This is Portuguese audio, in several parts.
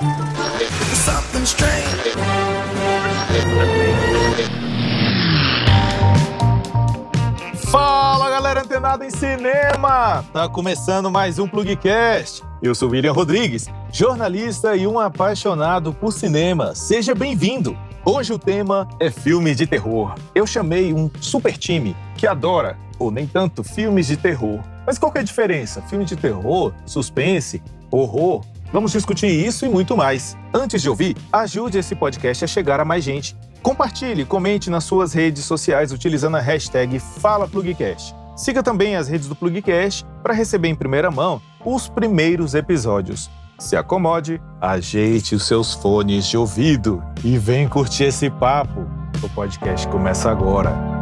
Something strange. Fala galera antenada em cinema! Tá começando mais um Plugcast. Eu sou William Rodrigues, jornalista e um apaixonado por cinema. Seja bem-vindo! Hoje o tema é filme de terror. Eu chamei um super time que adora, ou nem tanto, filmes de terror. Mas qual que é a diferença? Filme de terror, suspense, horror? Vamos discutir isso e muito mais. Antes de ouvir, ajude esse podcast a chegar a mais gente. Compartilhe, comente nas suas redes sociais utilizando a hashtag FalaPlugcast. Siga também as redes do Plugcast para receber em primeira mão os primeiros episódios. Se acomode, ajeite os seus fones de ouvido e vem curtir esse papo. O podcast começa agora.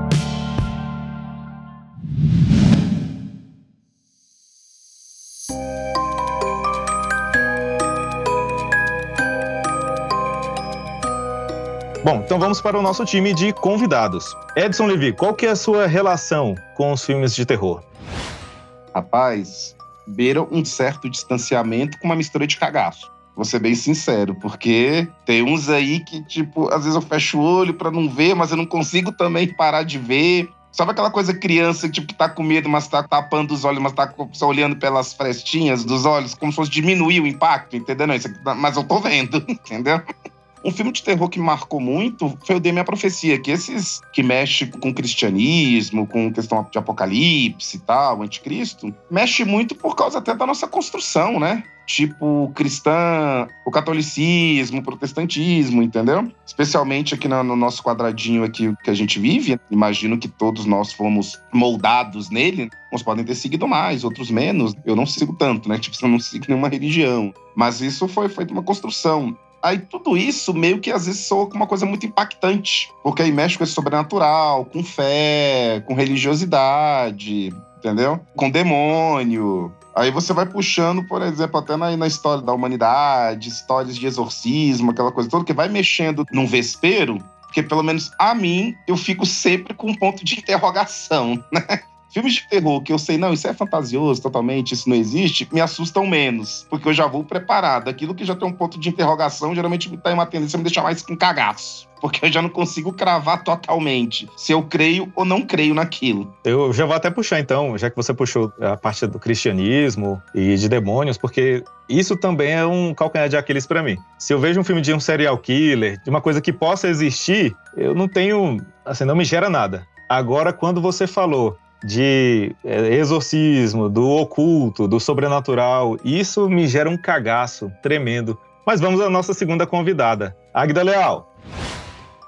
Bom, então vamos para o nosso time de convidados. Edson Levi, qual que é a sua relação com os filmes de terror? Rapaz, beira um certo distanciamento com uma mistura de cagaço. Vou ser bem sincero, porque tem uns aí que, tipo, às vezes eu fecho o olho para não ver, mas eu não consigo também parar de ver. Sabe aquela coisa criança, tipo, que tá com medo, mas tá tapando os olhos, mas tá só olhando pelas frestinhas dos olhos, como se fosse diminuir o impacto, entendeu? Não, isso aqui, tá, mas eu tô vendo, entendeu? Um filme de terror que marcou muito foi o Dê Minha Profecia, que esses que mexe com cristianismo, com questão de apocalipse e tal, anticristo, mexe muito por causa até da nossa construção, né? Tipo, cristã, o catolicismo, o protestantismo, entendeu? Especialmente aqui no, nosso quadradinho aqui que a gente vive, imagino que todos nós fomos moldados nele. Uns podem ter seguido mais, outros menos. Eu não sigo tanto, né? Tipo, eu não sigo nenhuma religião. Mas isso foi feito uma construção. Aí tudo isso meio que às vezes soa como uma coisa muito impactante, porque aí mexe com esse sobrenatural, com fé, com religiosidade, entendeu? Com demônio. Aí você vai puxando, por exemplo, até na, na, história da humanidade, histórias de exorcismo, aquela coisa toda, que vai mexendo num vespeiro, porque pelo menos a mim, eu fico sempre com um ponto de interrogação, né? Filmes de terror que eu sei, não, isso é fantasioso totalmente, isso não existe, me assustam menos, porque eu já vou preparado. Aquilo que já tem um ponto de interrogação, geralmente tem uma tendência a me deixar mais com cagaço. Porque eu já não consigo cravar totalmente se eu creio ou não creio naquilo. Eu já vou até puxar então, já que você puxou a parte do cristianismo e de demônios, porque isso também é um calcanhar de Aquiles para mim. Se eu vejo um filme de um serial killer, de uma coisa que possa existir, eu não tenho, assim, não me gera nada. Agora, quando você falou de é, exorcismo, do oculto, do sobrenatural. Isso me gera um cagaço tremendo. Mas vamos à nossa segunda convidada, Agda Leal.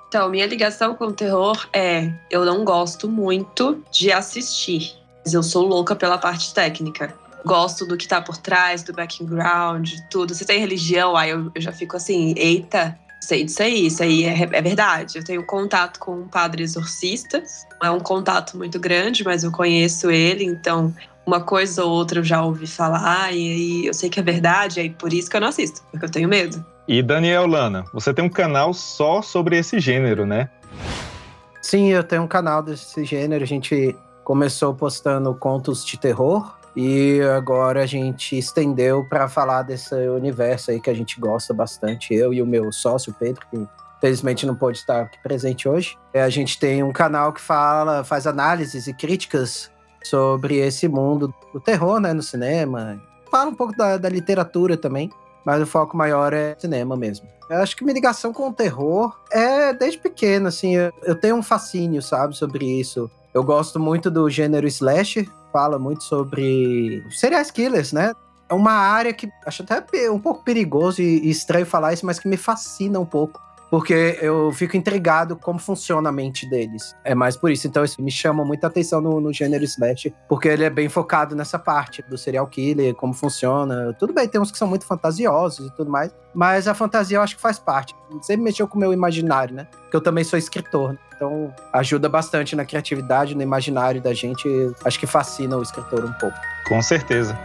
Então, minha ligação com o terror é: eu não gosto muito de assistir, mas eu sou louca pela parte técnica. Gosto do que tá por trás, do background, tudo. Se tem religião, aí eu, eu já fico assim, eita, sei disso aí, isso aí é, é, verdade. Eu tenho contato com um padre exorcista, não é um contato muito grande, mas eu conheço ele, então uma coisa ou outra eu já ouvi falar, e aí eu sei que é verdade, e aí por isso que eu não assisto, porque eu tenho medo. E Daniel Lana, você tem um canal só sobre esse gênero, né? Sim, eu tenho um canal desse gênero, a gente começou postando contos de terror, e agora a gente estendeu para falar desse universo aí que a gente gosta bastante, eu e o meu sócio Pedro, que felizmente não pôde estar aqui presente hoje. É, a gente tem um canal que fala, faz análises e críticas sobre esse mundo do terror, né, no cinema. Fala um pouco da, da literatura também, mas o foco maior é cinema mesmo. Eu acho que minha ligação com o terror é desde pequeno, assim, eu, eu tenho um fascínio, sabe, sobre isso. Eu gosto muito do gênero slasher, fala muito sobre serial killers, né? É uma área que acho até um pouco perigoso e estranho falar isso, mas que me fascina um pouco. Porque eu fico intrigado como funciona a mente deles. É mais por isso. Então, isso me chama muita atenção no, no gênero Slash, porque ele é bem focado nessa parte do serial killer, como funciona. Tudo bem, tem uns que são muito fantasiosos e tudo mais, mas a fantasia eu acho que faz parte. Sempre mexeu com o meu imaginário, né? Porque eu também sou escritor. Né? Então, ajuda bastante na criatividade, no imaginário da gente. Acho que fascina o escritor um pouco. Com certeza.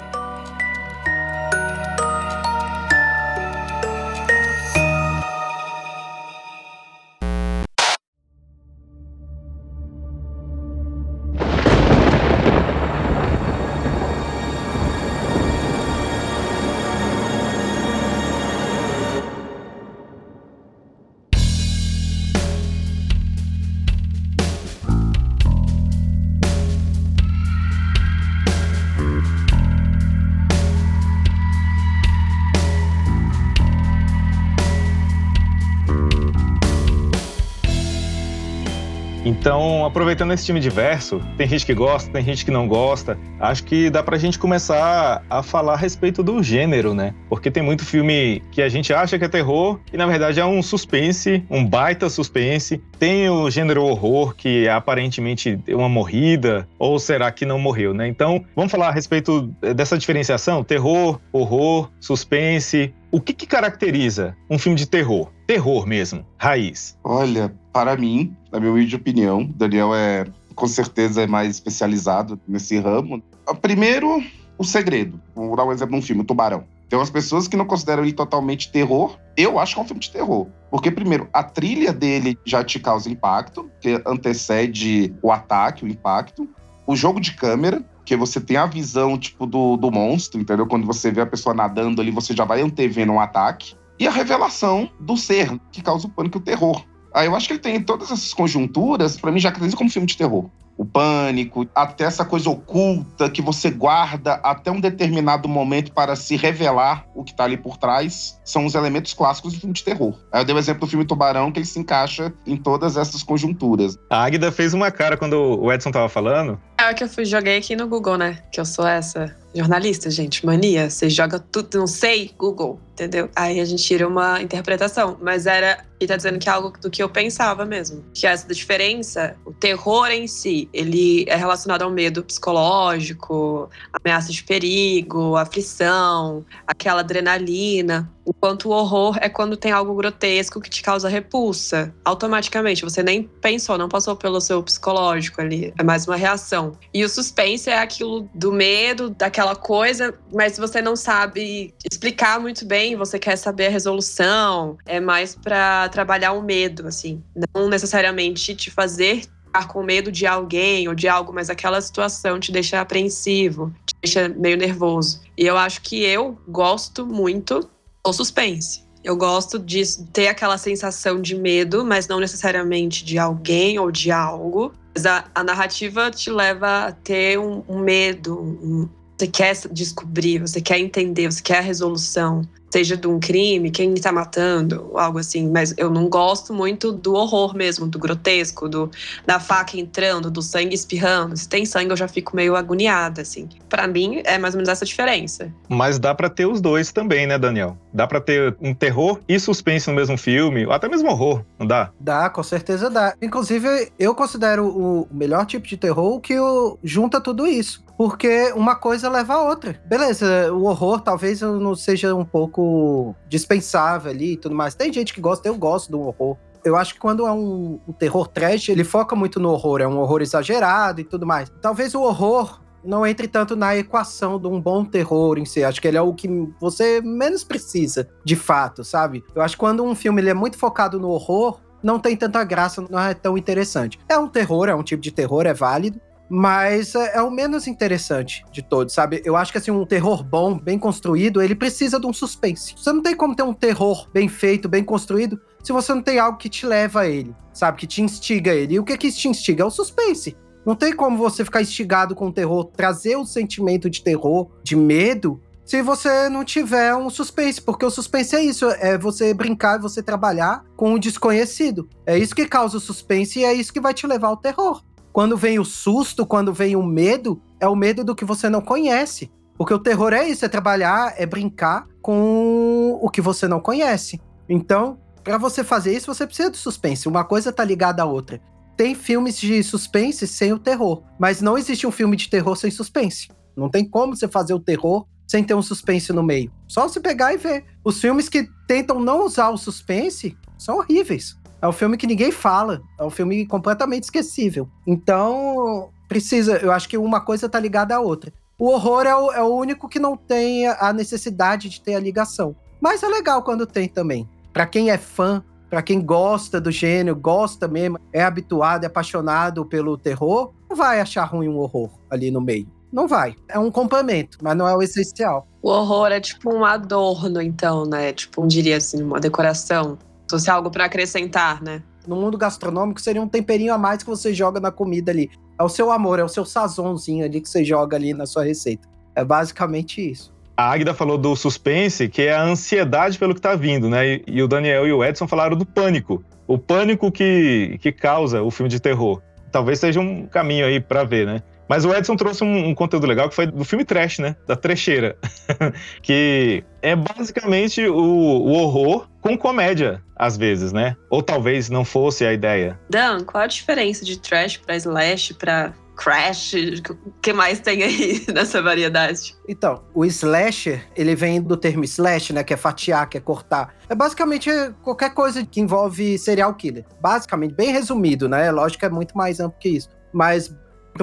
Aproveitando esse time diverso, tem gente que gosta, tem gente que não gosta, acho que dá pra gente começar a falar a respeito do gênero, né? Porque tem muito filme que a gente acha que é terror e na verdade é um suspense, um baita suspense. Tem o gênero horror, que é aparentemente uma morrida, ou será que não morreu, né? Então, vamos falar a respeito dessa diferenciação: terror, horror, suspense. O que, que caracteriza um filme de terror? Terror mesmo, raiz. Olha, para mim, na minha humilde opinião, Daniel é com certeza é mais especializado nesse ramo. Primeiro, o segredo. Vou dar um exemplo de um filme, o Tubarão. Tem umas pessoas que não consideram ele totalmente terror. Eu acho que é um filme de terror. Porque, primeiro, a trilha dele já te causa impacto, que antecede o ataque, o impacto. O jogo de câmera, que você tem a visão, tipo, do, do monstro, entendeu? Quando você vê a pessoa nadando ali, você já vai antevendo um ataque. E a revelação do ser, que causa o pânico e o terror. Aí eu acho que ele tem todas essas conjunturas, para mim já caracteriza como filme de terror o pânico, até essa coisa oculta que você guarda até um determinado momento para se revelar o que está ali por trás, são os elementos clássicos do filme de terror. Aí eu dei o exemplo do filme Tubarão, que ele se encaixa em todas essas conjunturas. A Águida fez uma cara quando o Edson tava falando. É o que eu fui, joguei aqui no Google, né? Que eu sou essa jornalista, gente, mania. Você joga tudo, não sei, Google, entendeu? Aí a gente tira uma interpretação. Mas era. E tá dizendo que é algo do que eu pensava mesmo. Que essa diferença, o terror em si, ele é relacionado ao medo psicológico, ameaça de perigo, aflição, aquela adrenalina. Enquanto o horror é quando tem algo grotesco que te causa repulsa. Automaticamente, você nem pensou, não passou pelo seu psicológico ali. É mais uma reação. E o suspense é aquilo do medo, daquela coisa, mas você não sabe explicar muito bem, você quer saber a resolução. É mais para trabalhar o medo, assim. Não necessariamente te fazer ficar com medo de alguém ou de algo, mas aquela situação te deixa apreensivo, te deixa meio nervoso. E eu acho que eu gosto muito ou suspense. Eu gosto de ter aquela sensação de medo, mas não necessariamente de alguém ou de algo. Mas a, a narrativa te leva a ter um, um medo. Um, você quer descobrir, você quer entender, você quer a resolução seja de um crime, quem está matando, algo assim. Mas eu não gosto muito do horror mesmo, do grotesco, do da faca entrando, do sangue espirrando. Se tem sangue, eu já fico meio agoniada, assim. Para mim, é mais ou menos essa diferença. Mas dá para ter os dois também, né, Daniel? Dá para ter um terror e suspense no mesmo filme, ou até mesmo horror, não dá? Dá, com certeza dá. Inclusive, eu considero o melhor tipo de terror que o, junta tudo isso porque uma coisa leva a outra. Beleza, o horror talvez não seja um pouco dispensável ali e tudo mais. Tem gente que gosta, eu gosto do horror. Eu acho que quando é um, um terror trash, ele foca muito no horror, é um horror exagerado e tudo mais. Talvez o horror não entre tanto na equação de um bom terror em si. Acho que ele é o que você menos precisa, de fato, sabe? Eu acho que quando um filme ele é muito focado no horror, não tem tanta graça, não é tão interessante. É um terror, é um tipo de terror, é válido, mas é, é, o menos interessante de todos, sabe? Eu acho que assim, um terror bom, bem construído, ele precisa de um suspense. Você não tem como ter um terror bem feito, bem construído, se você não tem algo que te leva a ele, sabe? Que te instiga a ele. E o que que te instiga? É o suspense. Não tem como você ficar instigado com o terror, trazer o sentimento de terror, de medo, se você não tiver um suspense, porque o suspense é isso, é você brincar, você trabalhar com o desconhecido. É isso que causa o suspense e é isso que vai te levar ao terror. Quando vem o susto, quando vem o medo, é o medo do que você não conhece. Porque o terror é isso, é trabalhar, é brincar com o que você não conhece. Então, para você fazer isso, você precisa de suspense. Uma coisa tá ligada à outra. Tem filmes de suspense sem o terror, mas não existe um filme de terror sem suspense. Não tem como você fazer o terror sem ter um suspense no meio. Só você pegar e ver. Os filmes que tentam não usar o suspense são horríveis. É um filme que ninguém fala. É um filme completamente esquecível. Então, precisa. Eu acho que uma coisa tá ligada à outra. O horror é o, é o único que não tem a necessidade de ter a ligação. Mas é legal quando tem também. Para quem é fã, para quem gosta do gênero, gosta mesmo, é habituado, é apaixonado pelo terror, não vai achar ruim um horror ali no meio. Não vai. É um complemento, mas não é o essencial. O horror é tipo um adorno, então, né? Tipo, diria assim, uma decoração fosse algo para acrescentar, né? No mundo gastronômico seria um temperinho a mais que você joga na comida ali. É o seu amor, é o seu sazonzinho ali que você joga ali na sua receita. É basicamente isso. A Águida falou do suspense, que é a ansiedade pelo que tá vindo, né? E, e o Daniel e o Edson falaram do pânico. O pânico que, que causa o filme de terror. Talvez seja um caminho aí para ver, né? Mas o Edson trouxe um, um, conteúdo legal que foi do filme Trash, né? Da trecheira. que é basicamente o, o, horror com comédia, às vezes, né? Ou talvez não fosse a ideia. Dan, qual a diferença de trash pra slash, pra crash? O que mais tem aí nessa variedade? Então, o slasher, ele vem do termo slash, né? Que é fatiar, que é cortar. É basicamente qualquer coisa que envolve serial killer. Basicamente, bem resumido, né? Lógico que é muito mais amplo que isso. Mas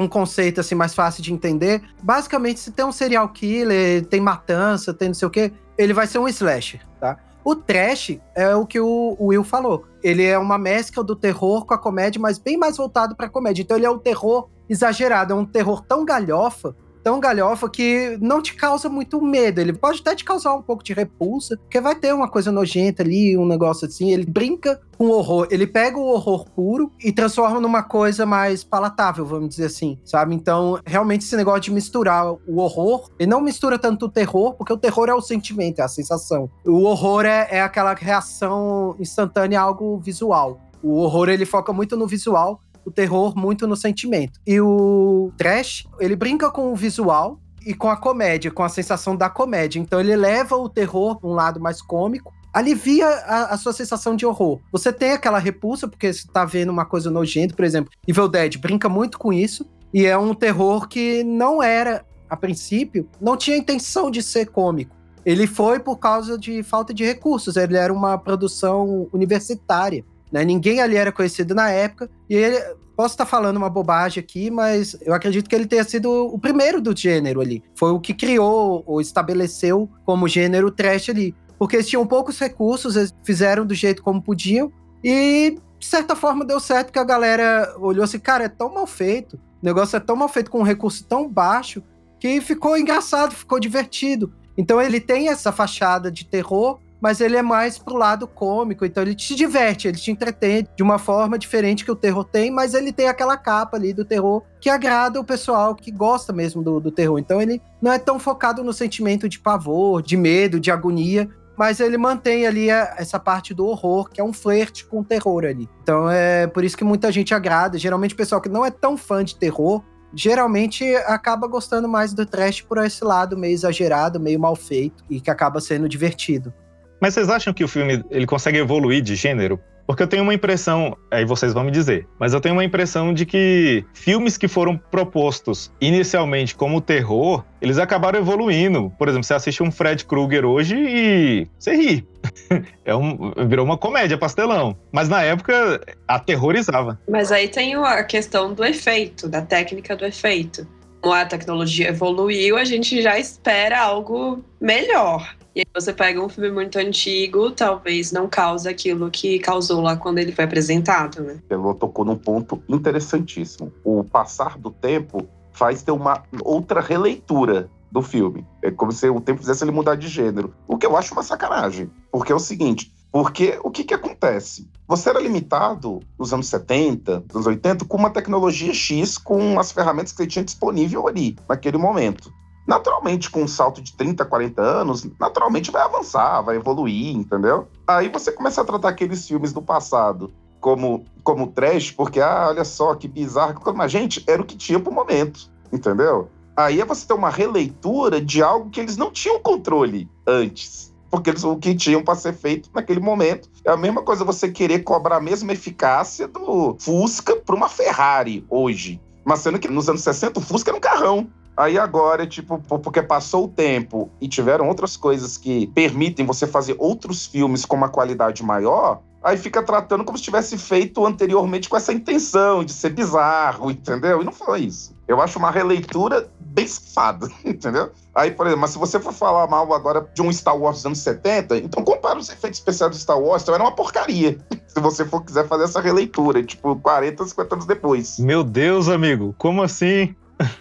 um conceito assim mais fácil de entender. Basicamente, se tem um serial killer, tem matança, tem não sei o quê, ele vai ser um slasher, tá? O trash é o que o Will falou. Ele é uma mescla do terror com a comédia, mas bem mais voltado para comédia. Então ele é um terror exagerado, é um terror tão galhofa tão galhofa que não te causa muito medo. Ele pode até te causar um pouco de repulsa, porque vai ter uma coisa nojenta ali, um negócio assim. Ele brinca com o horror. Ele pega o horror puro e transforma numa coisa mais palatável, vamos dizer assim, sabe? Então, realmente, esse negócio de misturar o horror, ele não mistura tanto o terror, porque o terror é o sentimento, é a sensação. O horror é, é aquela reação instantânea a algo visual. O horror, ele foca muito no visual o terror muito no sentimento. E o trash, ele brinca com o visual e com a comédia, com a sensação da comédia. Então ele leva o terror para um lado mais cômico, alivia a, a, sua sensação de horror. Você tem aquela repulsa, porque você tá vendo uma coisa nojenta, por exemplo, Evil Dead brinca muito com isso, e é um terror que não era, a princípio, não tinha intenção de ser cômico. Ele foi por causa de falta de recursos, ele era uma produção universitária. Né? Ninguém ali era conhecido na época. E ele. Posso estar falando uma bobagem aqui, mas eu acredito que ele tenha sido o primeiro do gênero ali. Foi o que criou ou estabeleceu como gênero trash ali. Porque eles tinham poucos recursos, eles fizeram do jeito como podiam. E, de certa forma, deu certo, porque a galera olhou assim, cara, é tão mal feito. O negócio é tão mal feito com um recurso tão baixo que ficou engraçado, ficou divertido. Então ele tem essa fachada de terror, mas ele é mais pro lado cômico, então ele te diverte, ele te entretém de uma forma diferente que o terror tem, mas ele tem aquela capa ali do terror que agrada o pessoal que gosta mesmo do, do terror. Então ele não é tão focado no sentimento de pavor, de medo, de agonia, mas ele mantém ali a, essa parte do horror, que é um flerte com o terror ali. Então é por isso que muita gente agrada. Geralmente o pessoal que não é tão fã de terror, geralmente acaba gostando mais do trash por esse lado meio exagerado, meio mal feito e que acaba sendo divertido. Mas vocês acham que o filme ele consegue evoluir de gênero? Porque eu tenho uma impressão, aí vocês vão me dizer, mas eu tenho uma impressão de que filmes que foram propostos inicialmente como terror, eles acabaram evoluindo. Por exemplo, você assiste um Fred Krueger hoje e você ri. É um, virou uma comédia pastelão. Mas na época aterrorizava. Mas aí tem a questão do efeito, da técnica do efeito. Como a tecnologia evoluiu, a gente já espera algo melhor. E aí você pega um filme muito antigo, talvez não cause aquilo que causou lá quando ele foi apresentado, né? Ela tocou num ponto interessantíssimo. O passar do tempo faz ter uma outra releitura do filme. É como se o tempo fizesse ele mudar de gênero. O que eu acho uma sacanagem. Porque é o seguinte, porque o que, que acontece? Você era limitado nos anos 70, nos anos 80, com uma tecnologia X, com as ferramentas que você tinha disponível ali, naquele momento naturalmente, com um salto de 30, 40 anos, naturalmente vai avançar, vai evoluir, entendeu? Aí você começa a tratar aqueles filmes do passado como, como trash, porque, ah, olha só que bizarro. Mas, gente, era o que tinha pro momento, entendeu? Aí é você ter uma releitura de algo que eles não tinham controle antes. Porque eles, o que tinham para ser feito naquele momento. É a mesma coisa você querer cobrar a mesma eficácia do Fusca para uma Ferrari hoje. Mas sendo que nos anos 60 o Fusca era um carrão. Aí agora, tipo, porque passou o tempo e tiveram outras coisas que permitem você fazer outros filmes com uma qualidade maior, aí fica tratando como se tivesse feito anteriormente com essa intenção de ser bizarro, entendeu? E não foi isso. Eu acho uma releitura bem safada, entendeu? Aí, por exemplo, mas se você for falar mal agora de um Star Wars dos anos 70, então compara os efeitos especiais do Star Wars, então era uma porcaria. se você for quiser fazer essa releitura, tipo, 40, 50 anos depois. Meu Deus, amigo, como assim?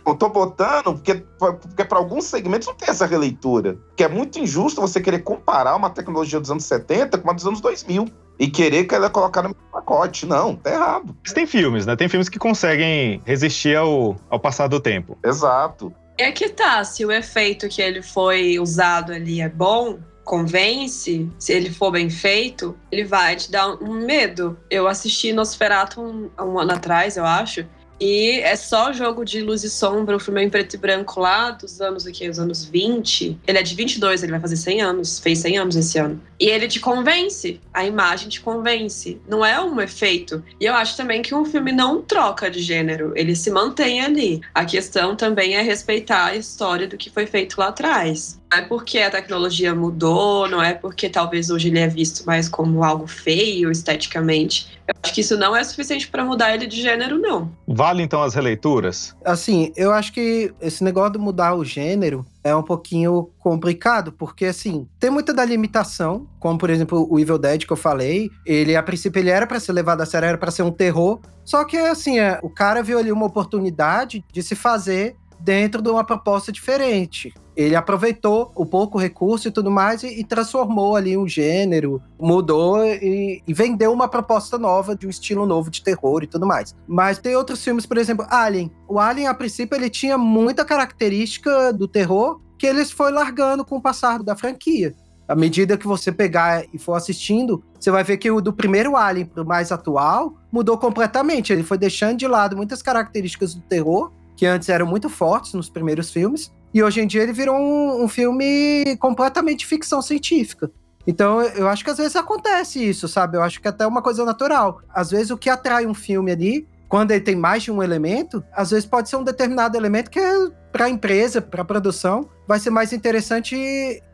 Eu tô botando porque, porque para alguns segmentos não tem essa releitura. Que é muito injusto você querer comparar uma tecnologia dos anos 70 com uma dos anos 2000 e querer que ela colocar no pacote. Não, tá errado. Mas tem filmes, né? Tem filmes que conseguem resistir ao, ao passar do tempo. Exato. É que tá, se o efeito que ele foi usado ali é bom, convence, se ele for bem feito, ele vai te dar um medo. Eu assisti Nosferatu um, um ano atrás, eu acho, e é só jogo de luz e sombra, o filme é em preto e branco lá dos anos aqui, os anos 20. Ele é de 22, ele vai fazer 100 anos, fez 100 anos esse ano. E ele te convence, a imagem te convence, não é um efeito. E eu acho também que um filme não troca de gênero, ele se mantém ali. A questão também é respeitar a história do que foi feito lá atrás. Não é porque a tecnologia mudou, não é porque talvez hoje ele é visto mais como algo feio esteticamente. Eu acho que isso não é suficiente para mudar ele de gênero, não. Vale então as releituras? Assim, eu acho que esse negócio de mudar o gênero é um pouquinho complicado, porque assim, tem muita da limitação, como por exemplo o Evil Dead que eu falei, ele a princípio ele era para ser levado a sério, era para ser um terror, só que assim, é, o cara viu ali uma oportunidade de se fazer dentro de uma proposta diferente. Ele aproveitou o pouco recurso e tudo mais e, e transformou ali um gênero, mudou e, e, vendeu uma proposta nova de um estilo novo de terror e tudo mais. Mas tem outros filmes, por exemplo, Alien. O Alien, a princípio, ele tinha muita característica do terror que eles foi largando com o passar da franquia. À medida que você pegar e for assistindo, você vai ver que o do primeiro Alien pro mais atual mudou completamente. Ele foi deixando de lado muitas características do terror que antes eram muito fortes nos primeiros filmes, e hoje em dia ele virou um, um filme completamente ficção científica. Então, eu acho que às vezes acontece isso, sabe? Eu acho que é até uma coisa natural. Às vezes o que atrai um filme ali, quando ele tem mais de um elemento, às vezes pode ser um determinado elemento que é para a empresa, para a produção, vai ser mais interessante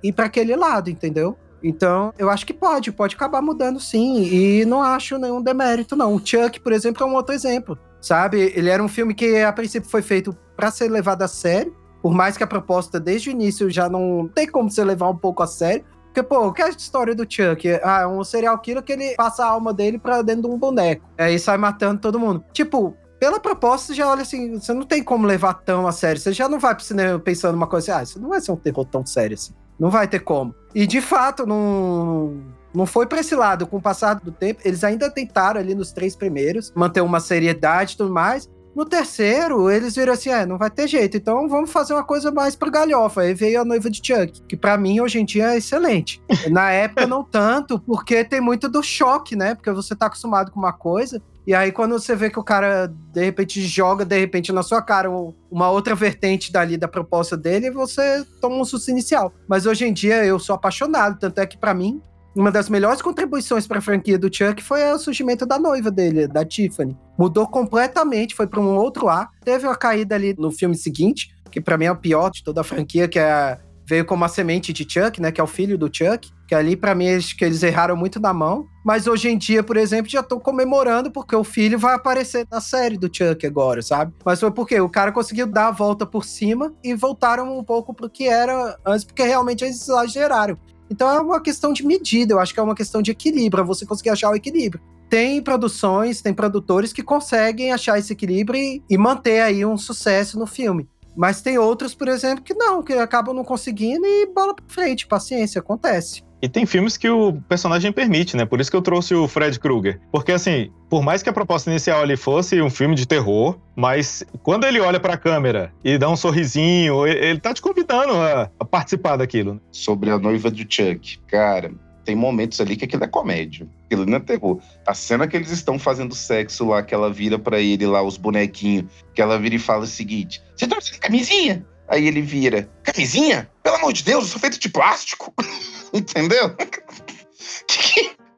ir para aquele lado, entendeu? Então, eu acho que pode, pode acabar mudando sim, e não acho nenhum demérito não. O Chuck, por exemplo, é um outro exemplo sabe? Ele era um filme que a princípio foi feito para ser levado a sério, por mais que a proposta desde o início já não tem como você levar um pouco a sério. Porque, pô, que é a história do Chuck? Ah, é um serial killer que ele passa a alma dele pra dentro de um boneco. Aí sai matando todo mundo. Tipo, pela proposta, já olha assim, você não tem como levar tão a sério. Você já não vai pro cinema pensando uma coisa assim, ah, isso não vai ser um terror tão sério assim. Não vai ter como. E de fato, não não foi para esse lado. Com o passar do tempo, eles ainda tentaram ali nos três primeiros manter uma seriedade e tudo mais. No terceiro, eles viram assim: é, não vai ter jeito, então vamos fazer uma coisa mais pra galhofa. Aí veio a noiva de Chuck, que para mim hoje em dia é excelente. Na época, não tanto, porque tem muito do choque, né? Porque você tá acostumado com uma coisa, e aí, quando você vê que o cara, de repente, joga, de repente, na sua cara uma outra vertente dali da proposta dele, você toma um susto inicial. Mas hoje em dia, eu sou apaixonado, tanto é que, para mim, uma das melhores contribuições para a franquia do Chuck foi o surgimento da noiva dele, da Tiffany. Mudou completamente, foi para um outro ar. Teve uma caída ali no filme seguinte, que para mim é o pior de toda a franquia, que é veio como a semente de Chuck, né, que é o filho do Chuck, que ali para mim eles, que eles erraram muito na mão, mas hoje em dia, por exemplo, já tô comemorando porque o filho vai aparecer na série do Chuck agora, sabe? Mas foi porque o cara conseguiu dar a volta por cima e voltaram um pouco pro que era antes, porque realmente eles exageraram. Então é uma questão de medida, eu acho que é uma questão de equilíbrio, você conseguir achar o equilíbrio. Tem produções, tem produtores que conseguem achar esse equilíbrio e, e manter aí um sucesso no filme. Mas tem outros, por exemplo, que não, que acabam não conseguindo e bola pra frente, paciência, acontece. E tem filmes que o personagem permite, né? Por isso que eu trouxe o Fred Krueger. Porque, assim, por mais que a proposta inicial ali fosse um filme de terror, mas quando ele olha pra câmera e dá um sorrisinho, ele tá te convidando a, a participar daquilo. Sobre a noiva do Chuck, cara, tem momentos ali que aquilo é comédia. Aquilo não é terror. A cena que eles estão fazendo sexo lá, que ela vira para ele lá, os bonequinhos, que ela vira e fala o seguinte: Você tá usando camisinha? Aí ele vira: Camisinha? Pelo amor de Deus, eu sou feito de plástico. Entendeu?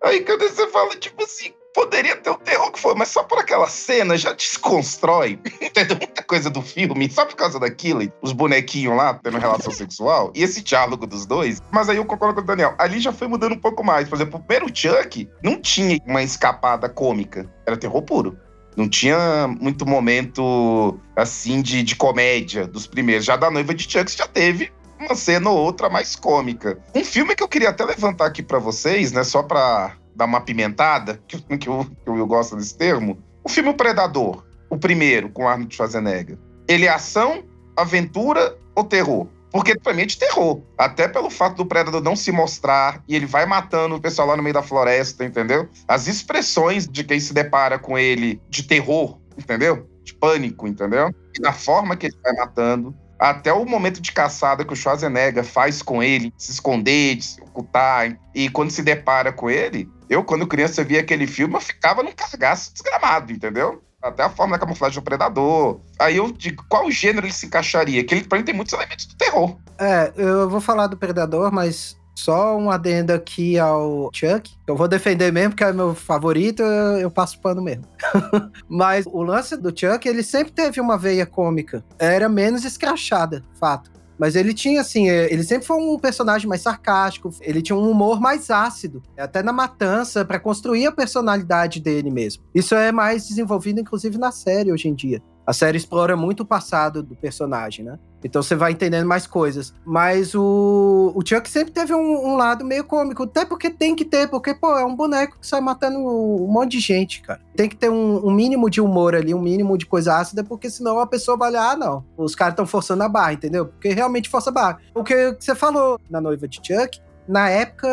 Aí quando você fala, tipo assim, poderia ter o terror que foi, mas só por aquela cena já desconstrói, entendeu? Muita coisa do filme, só por causa daquilo, os bonequinhos lá tendo relação sexual, e esse diálogo dos dois. Mas aí eu concordo com o Daniel, ali já foi mudando um pouco mais. Por exemplo, o primeiro Chuck não tinha uma escapada cômica, era terror puro. Não tinha muito momento, assim, de, de comédia dos primeiros. Já da noiva de Chuck já teve uma cena ou outra mais cômica. Um filme que eu queria até levantar aqui para vocês, né, só para dar uma pimentada, que, que, eu, que eu gosto desse termo, o filme Predador, o primeiro, com Arnold Schwarzenegger. Ele é ação, aventura ou terror? Porque pra mim é de terror. Até pelo fato do Predador não se mostrar e ele vai matando o pessoal lá no meio da floresta, entendeu? As expressões de quem se depara com ele de terror, entendeu? De pânico, entendeu? E da forma que ele vai matando Até o momento de caçada que o Schwarzenegger faz com ele, se esconder, de se ocultar, e quando se depara com ele, eu, quando criança, via aquele filme, eu ficava num cargaço desgramado, entendeu? Até a forma da camuflagem do predador. Aí eu digo, qual gênero ele se encaixaria? Que ele, pra mim, tem muitos elementos do terror. É, eu vou falar do Predador, mas só um adendo aqui ao Chuck. Eu vou defender mesmo, porque é meu favorito, eu, passo pano mesmo. Mas o lance do Chuck, ele sempre teve uma veia cômica. Era menos escrachada, fato. Mas ele tinha, assim, ele sempre foi um personagem mais sarcástico, ele tinha um humor mais ácido, até na matança, para construir a personalidade dele mesmo. Isso é mais desenvolvido, inclusive, na série hoje em dia. A série explora muito o passado do personagem, né? Então você vai entendendo mais coisas. Mas o, o Chuck sempre teve um, um, lado meio cômico. Até porque tem que ter, porque, pô, é um boneco que sai matando um monte de gente, cara. Tem que ter um, um mínimo de humor ali, um mínimo de coisa ácida, porque senão a pessoa vai olhar, ah, não. Os caras estão forçando a barra, entendeu? Porque realmente força a barra. O que você falou na noiva de Chuck na época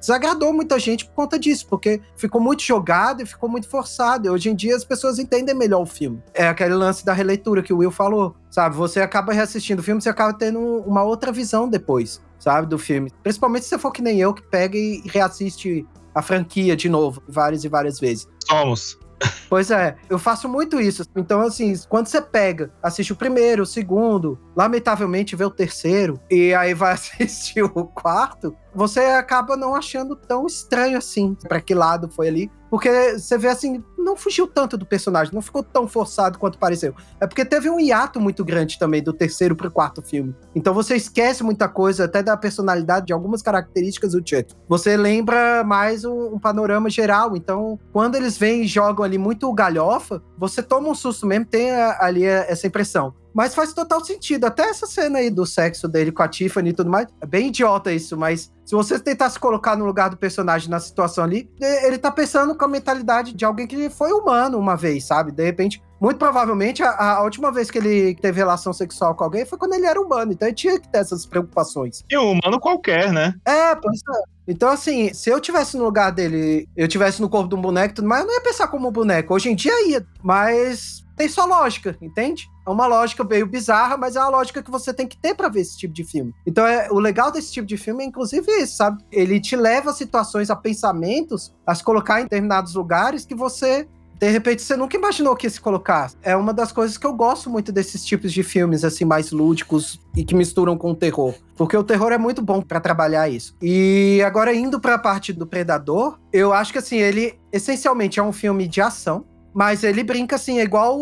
desagradou muita gente por conta disso, porque ficou muito jogado e ficou muito forçado. E hoje em dia as pessoas entendem melhor o filme. É aquele lance da releitura que o Will falou, sabe? Você acaba reassistindo o filme, você acaba tendo uma outra visão depois, sabe, do filme. Principalmente se você for que nem eu, que pega e reassiste a franquia de novo, várias e várias vezes. Somos. Pois é, eu faço muito isso. Então, assim, quando você pega, assiste o primeiro, o segundo, lamentavelmente vê o terceiro, e aí vai assistir o quarto, você acaba não achando tão estranho assim para que lado foi ali. Porque você vê assim, não fugiu tanto do personagem, não ficou tão forçado quanto pareceu. É porque teve um hiato muito grande também do terceiro pro quarto filme. Então você esquece muita coisa, até da personalidade, de algumas características do Chuck. Você lembra mais um, um panorama geral. Então, quando eles vêm e jogam ali muito galhofa, você toma um susto mesmo, tem ali essa impressão. Mas faz total sentido. Até essa cena aí do sexo dele com a Tiffany e tudo mais. É bem idiota isso, mas se você tentar se colocar no lugar do personagem na situação ali, ele tá pensando com a mentalidade de alguém que foi humano uma vez, sabe? De repente, muito provavelmente, a, a, última vez que ele teve relação sexual com alguém foi quando ele era humano. Então ele tinha que ter essas preocupações. E um humano qualquer, né? É, pois é. Então, assim, se eu tivesse no lugar dele, eu tivesse no corpo de um boneco e tudo mais, eu não ia pensar como um boneco. Hoje em dia ia, mas tem sua lógica, entende? É uma lógica meio bizarra, mas é uma lógica que você tem que ter para ver esse tipo de filme. Então, é, o legal desse tipo de filme é, inclusive, isso, sabe? Ele te leva a situações, a pensamentos, a se colocar em determinados lugares que você de repente você nunca imaginou que ia se colocar. É uma das coisas que eu gosto muito desses tipos de filmes, assim, mais lúdicos e que misturam com o terror. Porque o terror é muito bom para trabalhar isso. E agora, indo para a parte do Predador, eu acho que, assim, ele essencialmente é um filme de ação. Mas ele brinca assim, é igual.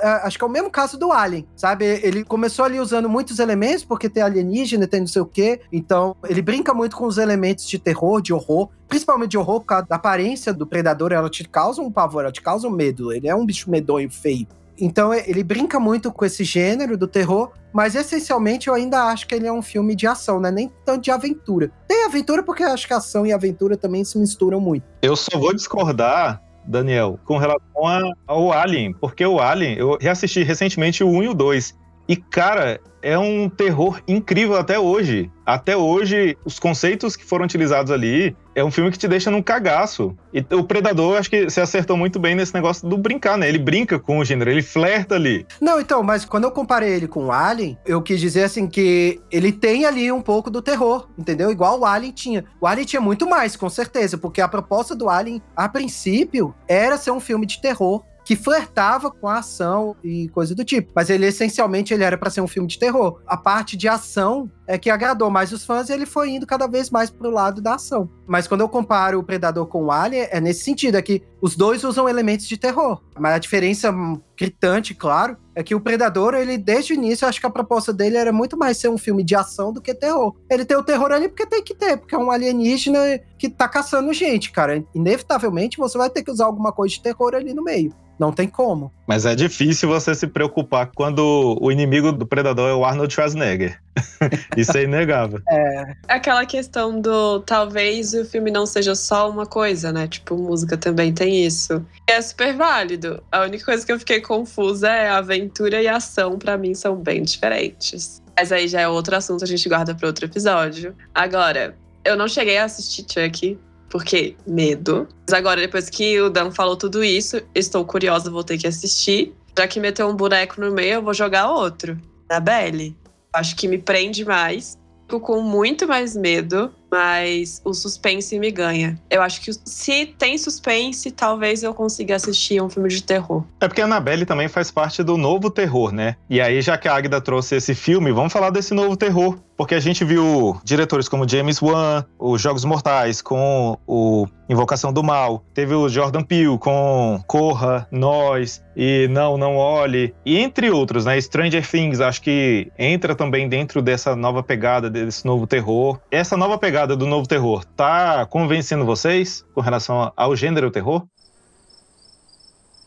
É, acho que é o mesmo caso do Alien, sabe? Ele começou ali usando muitos elementos, porque tem alienígena, tem não sei o quê. Então, ele brinca muito com os elementos de terror, de horror. Principalmente de horror, por causa da aparência do predador, ela te causa um pavor, ela te causa um medo. Ele é um bicho medonho, feio. Então ele brinca muito com esse gênero do terror, mas essencialmente eu ainda acho que ele é um filme de ação, né? Nem tanto de aventura. Tem aventura porque eu acho que ação e aventura também se misturam muito. Eu só vou discordar Daniel, com relação a, ao Alien, porque o Alien, eu reassisti recentemente o 1 e o 2. E, cara, é um terror incrível até hoje. Até hoje, os conceitos que foram utilizados ali é um filme que te deixa num cagaço. E o Predador, acho que você acertou muito bem nesse negócio do brincar, né? Ele brinca com o gênero, ele flerta ali. Não, então, mas quando eu comparei ele com o Alien, eu quis dizer assim que ele tem ali um pouco do terror, entendeu? Igual o Alien tinha. O Alien tinha muito mais, com certeza, porque a proposta do Alien, a princípio, era ser um filme de terror que flertava com a ação e coisa do tipo. Mas ele essencialmente ele era para ser um filme de terror. A parte de ação é que agradou mais os fãs e ele foi indo cada vez mais pro lado da ação. Mas quando eu comparo o Predador com o Alien, é nesse sentido, é que os dois usam elementos de terror. Mas a diferença gritante, claro, é que o Predador, ele desde o início, eu acho que a proposta dele era muito mais ser um filme de ação do que terror. Ele tem o terror ali porque tem que ter, porque é um alienígena que tá caçando gente, cara. Inevitavelmente você vai ter que usar alguma coisa de terror ali no meio. Não tem como. Mas é difícil você se preocupar quando o inimigo do predador é o Arnold Schwarzenegger. Isso é inegável. É. Aquela questão do talvez o filme não seja só uma coisa, né? Tipo, música também tem isso. É super válido. A única coisa que eu fiquei confusa é aventura e ação, para mim, são bem diferentes. Mas aí já é outro assunto, a gente guarda para outro episódio. Agora, eu não cheguei a assistir Chuck, porque medo. Mas agora, depois que o Dan falou tudo isso, estou curiosa, vou ter que assistir. Já que meteu um boneco no meio, eu vou jogar outro. Annabelle. Acho que me prende mais. Fico com muito mais medo, mas o suspense me ganha. Eu acho que se tem suspense, talvez eu consiga assistir um filme de terror. É porque a Annabelle também faz parte do novo terror, né? E aí, já que a Agda trouxe esse filme, vamos falar desse novo terror. Porque a gente viu diretores como James Wan, os Jogos Mortais, com o Invocação do Mal. Teve o Jordan Peele com Corra, Nós e Não, Não Olhe. E entre outros, né? Stranger Things, acho que entra também dentro dessa nova pegada, desse novo terror. Essa nova pegada do novo terror tá convencendo vocês com relação ao gênero terror?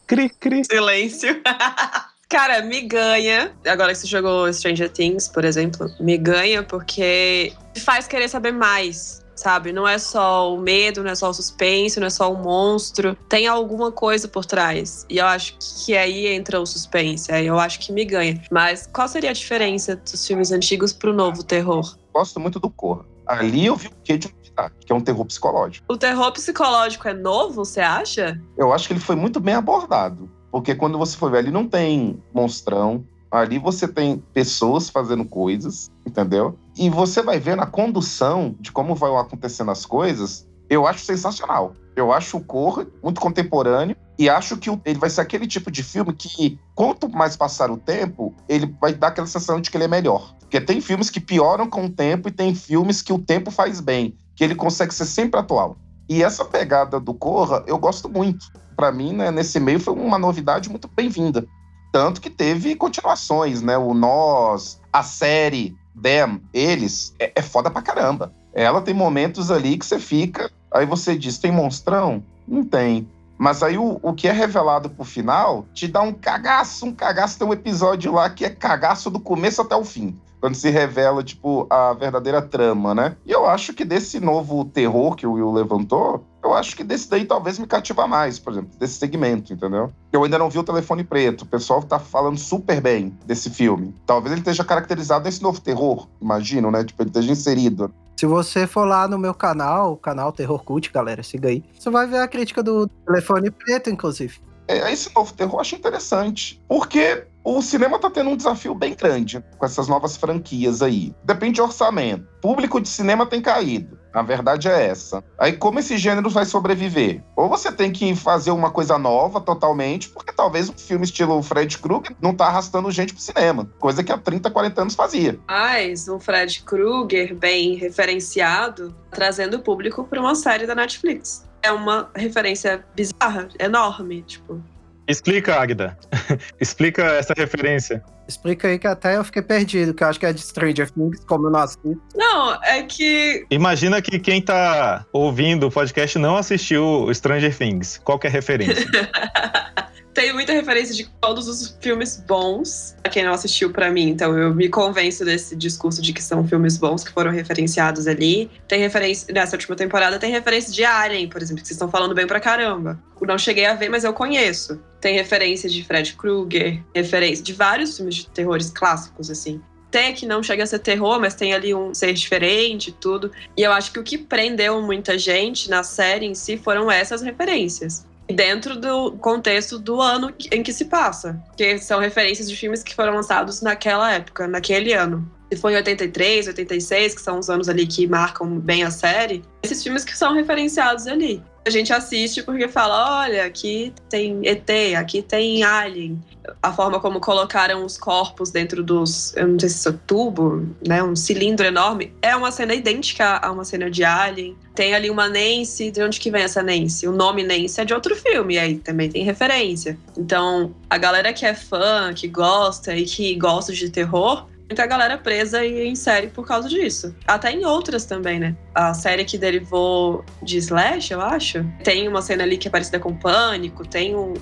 Cri, cri. Silêncio. Cara, me ganha. Agora que você jogou Stranger Things, por exemplo, me ganha porque faz querer saber mais, sabe? Não é só o medo, não é só o suspense, não é só o monstro. Tem alguma coisa por trás. E eu acho que aí entra o suspense. Aí eu acho que me ganha. Mas qual seria a diferença dos filmes antigos pro novo terror? Gosto muito do Corra. Ali eu vi o quê de novidade, que é um terror psicológico. O terror psicológico é novo, você acha? Eu acho que ele foi muito bem abordado. Porque quando você for ver, ali não tem monstrão, ali você tem pessoas fazendo coisas, entendeu? E você vai ver na condução de como vão acontecendo as coisas, eu acho sensacional. Eu acho o Corra muito contemporâneo e acho que ele vai ser aquele tipo de filme que, quanto mais passar o tempo, ele vai dar aquela sensação de que ele é melhor. Porque tem filmes que pioram com o tempo e tem filmes que o tempo faz bem, que ele consegue ser sempre atual. E essa pegada do Corra, eu gosto muito para mim, né, nesse meio, foi uma novidade muito bem-vinda. Tanto que teve continuações, né? O Nós, a série, Them, eles, é, é foda pra caramba. Ela tem momentos ali que você fica. Aí você diz: tem monstrão? Não tem. Mas aí o, o que é revelado pro final te dá um cagaço, um cagaço. Tem um episódio lá que é cagaço do começo até o fim quando se revela, tipo, a verdadeira trama, né? E eu acho que desse novo terror que o Will levantou, eu acho que desse daí talvez me cativa mais, por exemplo, desse segmento, entendeu? Eu ainda não vi o Telefone Preto, o pessoal tá falando super bem desse filme. Talvez ele esteja caracterizado nesse novo terror, imagino, né? Tipo, ele esteja inserido. Se você for lá no meu canal, o canal Terror Cult, galera, siga aí. Você vai ver a crítica do Telefone Preto, inclusive. É, esse novo terror eu acho interessante. Porque o cinema tá tendo um desafio bem grande com essas novas franquias aí. Depende de orçamento. Público de cinema tem caído. A verdade é essa. Aí, como esse gênero vai sobreviver? Ou você tem que fazer uma coisa nova totalmente, porque talvez um filme estilo Fred Krueger não tá arrastando gente pro cinema. Coisa que há 30, 40 anos fazia. Mas um Fred Krueger bem referenciado, trazendo o público para uma série da Netflix. É uma referência bizarra, enorme, tipo. Explica, Agda. Explica essa referência. Explica aí que até eu fiquei perdido, que eu acho que é de Stranger Things, como eu não assisto. Não, é que. Imagina que quem tá ouvindo o podcast não assistiu Stranger Things. Qual que é a referência? tem muita referência de todos os filmes bons, pra quem não assistiu para mim. Então eu me convenço desse discurso de que são filmes bons que foram referenciados ali. Tem referência, nessa última temporada, tem referência de Alien, por exemplo, que vocês estão falando bem pra caramba. Não cheguei a ver, mas eu conheço. Tem referência de Fred Krueger, referência de vários filmes de terrores clássicos, assim até que não chega a ser terror, mas tem ali um ser diferente tudo. E eu acho que o que prendeu muita gente na série em si foram essas referências dentro do contexto do ano em que se passa, que são referências de filmes que foram lançados naquela época, naquele ano. Se foi em 83, 86, que são os anos ali que marcam bem a série, esses filmes que são referenciados ali. A gente assiste porque fala, olha, aqui tem ET, aqui tem Alien, a forma como colocaram os corpos dentro dos, eu não sei se é tubo, né, um cilindro enorme, é uma cena idêntica a uma cena de Alien. Tem ali uma Nancy, de onde que vem essa Nancy? O nome Nancy é de outro filme, aí também tem referência. Então, a galera que é fã, que gosta e que gosta de terror, muita galera presa em série por causa disso. Até em outras também, né? A série que derivou de Slash, eu acho, tem uma cena ali que é parecida com Pânico, tem um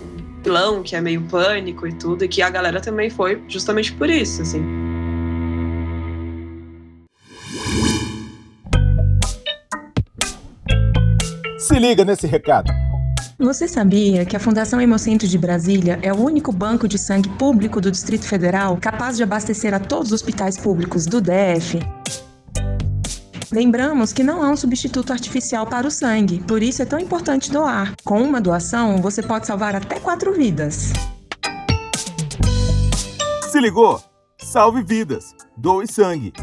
vilão que é meio pânico e tudo, e que a galera também foi justamente por isso, assim. Se liga nesse recado. Você sabia que a Fundação Hemocentro de Brasília é o único banco de sangue público do Distrito Federal capaz de abastecer a todos os hospitais públicos do DF? Lembramos que não há um substituto artificial para o sangue, por isso é tão importante doar. Com uma doação, você pode salvar até quatro vidas. Se ligou? Salve vidas, doe sangue.